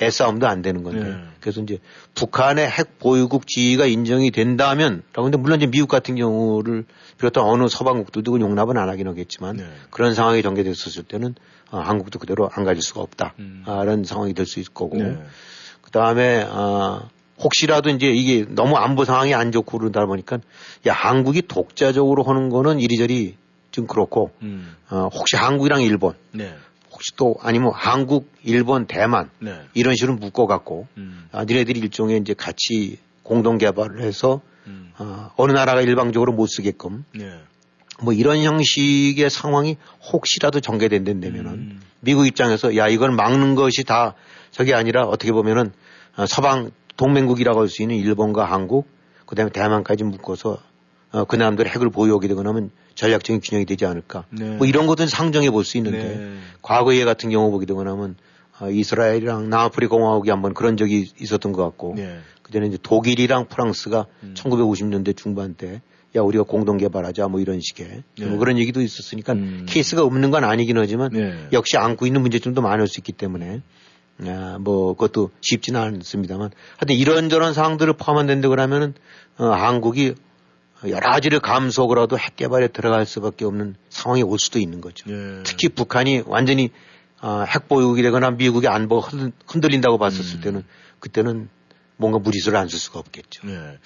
애싸움도 안 되는 건데. 예. 그래서 이제 북한의 핵 보유국 지위가 인정이 된다면, 라고 근데 물론 이제 미국 같은 경우를 비롯한 어느 서방국들도 용납은 안 하긴 하겠지만 네. 그런 상황이 전개됐었을 때는 어, 한국도 그대로 안 가질 수가 없다. 음. 아, 라는 상황이 될 수 있을 거고. 네. 그 다음에, 아, 혹시라도 이제 이게 너무 안보 상황이 안 좋고 그러다 보니까 야, 한국이 독자적으로 하는 거는 이리저리 좀 그렇고, 음. 어, 혹시 한국이랑 일본, 네. 혹시 또 아니면 한국, 일본, 대만 네. 이런 식으로 묶어갖고 음. 아, 니네들이 일종의 이제 같이 공동 개발을 해서 음. 어, 어느 나라가 일방적으로 못 쓰게끔 네. 뭐 이런 형식의 상황이 혹시라도 전개된다면은 음. 미국 입장에서 야 이걸 막는 것이 다 저게 아니라 어떻게 보면은 어, 서방 동맹국이라고 할 수 있는 일본과 한국 그 다음에 대만까지 묶어서 어, 그 남들의 핵을 보유하게 되거나 하면 전략적인 균형이 되지 않을까 네. 뭐 이런 것은 상정해 볼 수 있는데 네. 과거에 같은 경우 보게 되거나 하면 어, 이스라엘이랑 남아프리카 공화국이 한번 그런 적이 있었던 것 같고 네. 그전에 이제 독일이랑 프랑스가 음. 1950년대 중반 때 야 우리가 공동 개발하자 뭐 이런 식의 네. 뭐 그런 얘기도 있었으니까 음. 케이스가 없는 건 아니긴 하지만 네. 역시 안고 있는 문제점도 많을 수 있기 때문에 아, 뭐 그것도 쉽지는 않습니다만 하여튼 이런저런 사항들을 포함한다는데 그러면은 어, 한국이 여러 가지를 감속으로도 핵 개발에 들어갈 수밖에 없는 상황이 올 수도 있는 거죠. 네. 특히 북한이 완전히 어, 핵 보유국이 되거나 미국의 안보가 흔들- 흔들린다고 봤었을 음. 때는 그때는 뭔가 무리수를 안 쓸 수가 없겠죠. 네.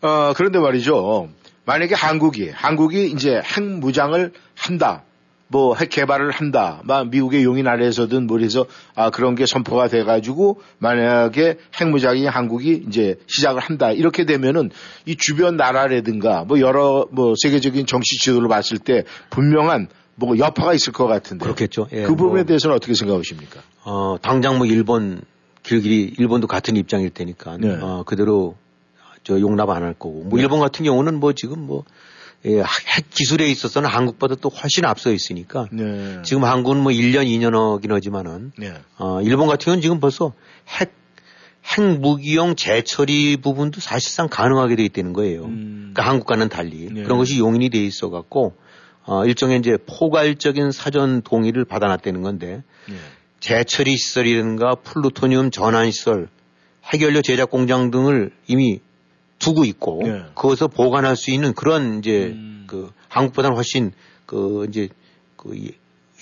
어, 그런데 말이죠. 만약에 한국이, 한국이 이제 핵 무장을 한다. 뭐 핵 개발을 한다. 막 미국의 용인 아래에서든 뭐래서 아 그런 게 선포가 돼 가지고 만약에 핵 무장이 한국이 이제 시작을 한다. 이렇게 되면은 이 주변 나라라든가 뭐 여러 뭐 세계적인 정치 지도를 봤을 때 분명한 뭐 여파가 있을 것 같은데. 그렇겠죠. 예, 그 부분에 뭐, 대해서는 어떻게 생각하십니까? 어, 당장 뭐 일본 길길이 일본도 같은 입장일 테니까 네. 어, 그대로 저 용납 안 할 거고 뭐 일본 같은 경우는 뭐 지금 뭐 예, 핵 기술에 있어서는 한국보다 또 훨씬 앞서 있으니까 네. 지금 한국은 뭐 1년 2년어긴 하지만은 네. 어, 일본 같은 경우는 지금 벌써 핵, 핵 무기용 재처리 부분도 사실상 가능하게 돼 있다는 거예요. 음. 그러니까 한국과는 달리 네. 그런 것이 용인이 돼 있어 갖고 어, 일종의 이제 포괄적인 사전 동의를 받아놨다는 건데 네. 재처리 시설이라든가 플루토늄 전환 시설, 핵연료 제작 공장 등을 이미 두고 있고 네. 그것을 보관할 수 있는 그런 이제 음. 그 한국보다는 훨씬 그 이제 그 이-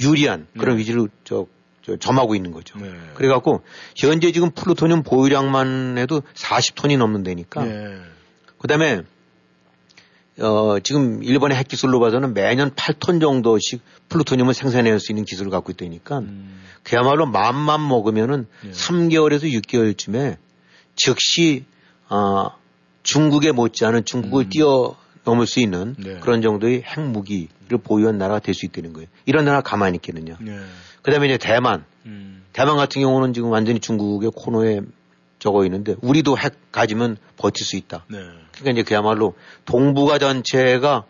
유리한 그런 네. 위치를 저, 저 점하고 있는 거죠. 네. 그래갖고 현재 지금 플루토늄 보유량만 해도 40톤이 넘는다니까. 네. 그다음에 어 지금 일본의 핵 기술로 봐서는 매년 8톤 정도씩 플루토늄을 생산해낼 수 있는 기술을 갖고 있다니까. 음. 그야말로 맘만 먹으면은 네. 3개월에서 6개월쯤에 즉시 어 중국에 못지않은 중국을 뛰어넘을 수 있는 음. 네. 그런 정도의 핵무기를 보유한 나라가 될 수 있다는 거예요. 이런 나라 가만히 있겠느냐. 네. 그 다음에 이제 대만. 음. 대만 같은 경우는 지금 완전히 중국의 코너에 적어 있는데 우리도 핵 가지면 버틸 수 있다. 네. 그러니까 이제 그야말로 동북아 전체가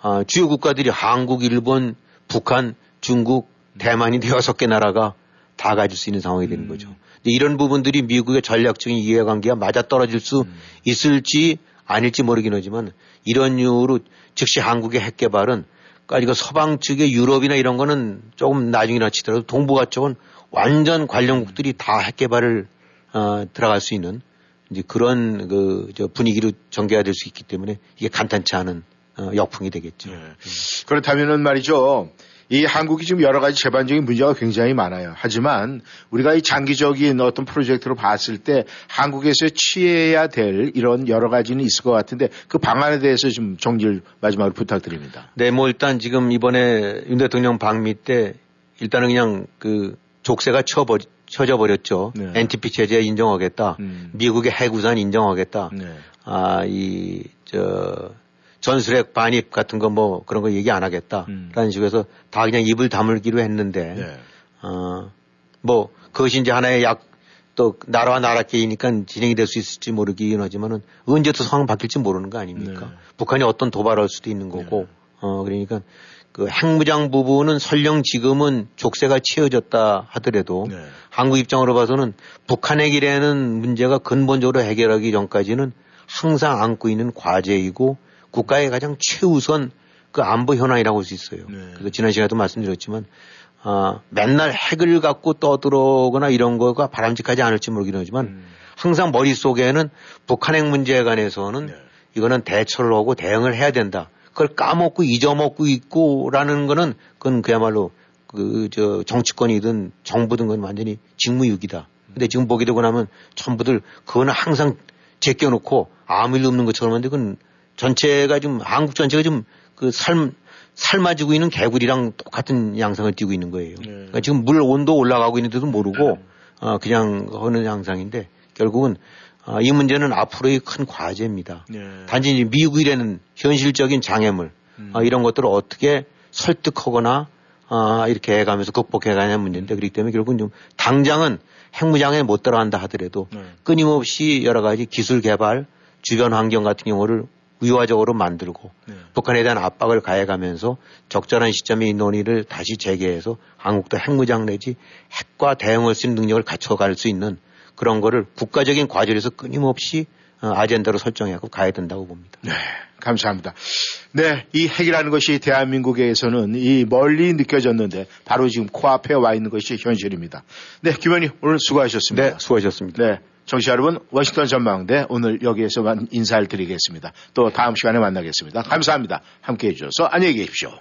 아, 주요 국가들이 한국, 일본, 북한, 중국, 대만이 여섯 개 나라가 다 가질 수 있는 상황이 되는 음. 거죠. 근데 이런 부분들이 미국의 전략적인 이해관계와 맞아 떨어질 수 음. 있을지 아닐지 모르긴 하지만 이런 이유로 즉시 한국의 핵 개발은 그러니까 이거 서방 측의 유럽이나 이런 거는 조금 나중이나 치더라도 동북아 쪽은 완전 관련국들이 다 핵 개발을 어, 들어갈 수 있는 이제 그런 그 저 분위기로 전개가 될 수 있기 때문에 이게 간단치 않은 어, 역풍이 되겠죠. 네. 그렇다면은 말이죠. 이 한국이 지금 여러 가지 재반적인 문제가 굉장히 많아요. 하지만 우리가 이 장기적인 어떤 프로젝트로 봤을 때 한국에서 취해야 될 이런 여러 가지는 있을 것 같은데 그 방안에 대해서 좀 정리를 마지막으로 부탁드립니다. 네, 뭐 일단 지금 이번에 윤 대통령 방미 때 일단은 그냥 그 족쇄가 쳐버, 쳐져 버렸죠. 네. NTP 체제 인정하겠다. 음. 미국의 핵우산 인정하겠다. 네. 아, 이, 저, 전술핵 반입 같은 거 뭐 그런 거 얘기 안 하겠다. 음. 라는 식으로 해서 다 그냥 입을 다물기로 했는데, 네. 어, 뭐, 그것이 이제 하나의 약, 또, 나라와 나라끼리니까 진행이 될 수 있을지 모르긴 하지만은 언제 또 상황 바뀔지 모르는 거 아닙니까? 네. 북한이 어떤 도발할 수도 있는 거고, 어, 그러니까 그 핵무장 부분은 설령 지금은 족쇄가 채워졌다 하더라도 네. 한국 입장으로 봐서는 북한 핵이라는 문제가 근본적으로 해결하기 전까지는 항상 안고 있는 과제이고 국가의 가장 최우선 그 안보 현안이라고 할 수 있어요. 네. 그래서 지난 시간에도 말씀드렸지만 아, 맨날 핵을 갖고 떠들어오거나 이런 거가 바람직하지 않을지 모르긴 하지만 음. 항상 머릿속에는 북한 핵 문제에 관해서는 네. 이거는 대처를 하고 대응을 해야 된다. 그걸 까먹고 잊어먹고 있고라는 거는 그건 그야말로 그 저 정치권이든 정부든 건 완전히 직무유기다. 근데 지금 보게 되고 나면 전부들 그거는 항상 제껴놓고 아무 일 없는 것처럼 하는데 그건 전체가 좀 한국 전체가 좀그삶 삶아지고 있는 개구리랑 똑같은 양상을 띠고 있는 거예요. 그러니까 지금 물 온도 올라가고 있는데도 모르고 어, 그냥 하는 양상인데 결국은 아, 이 문제는 앞으로의 큰 과제입니다. 네. 단지 미국이라는 현실적인 장애물 아, 이런 것들을 어떻게 설득하거나 아, 이렇게 해가면서 극복해가냐는 문제인데 그렇기 때문에 결국은 좀 당장은 핵무장에 못 들어간다 하더라도 네. 끊임없이 여러 가지 기술 개발, 주변 환경 같은 경우를 위화적으로 만들고 네. 북한에 대한 압박을 가해가면서 적절한 시점에 이 논의를 다시 재개해서 한국도 핵무장 내지 핵과 대응할 수 있는 능력을 갖춰갈 수 있는 그런 거를 국가적인 과제에서 끊임없이 어, 아젠다로 설정하고 가야 된다고 봅니다. 네, 감사합니다. 네, 이 핵이라는 것이 대한민국에서는 이 멀리 느껴졌는데 바로 지금 코앞에 와 있는 것이 현실입니다. 네, 김현희 오늘 수고하셨습니다. 네, 수고하셨습니다. 네, 청취자 여러분, 워싱턴 전망대 오늘 여기에서만 인사를 드리겠습니다. 또 다음 시간에 만나겠습니다. 감사합니다. 함께 해주셔서 안녕히 계십시오.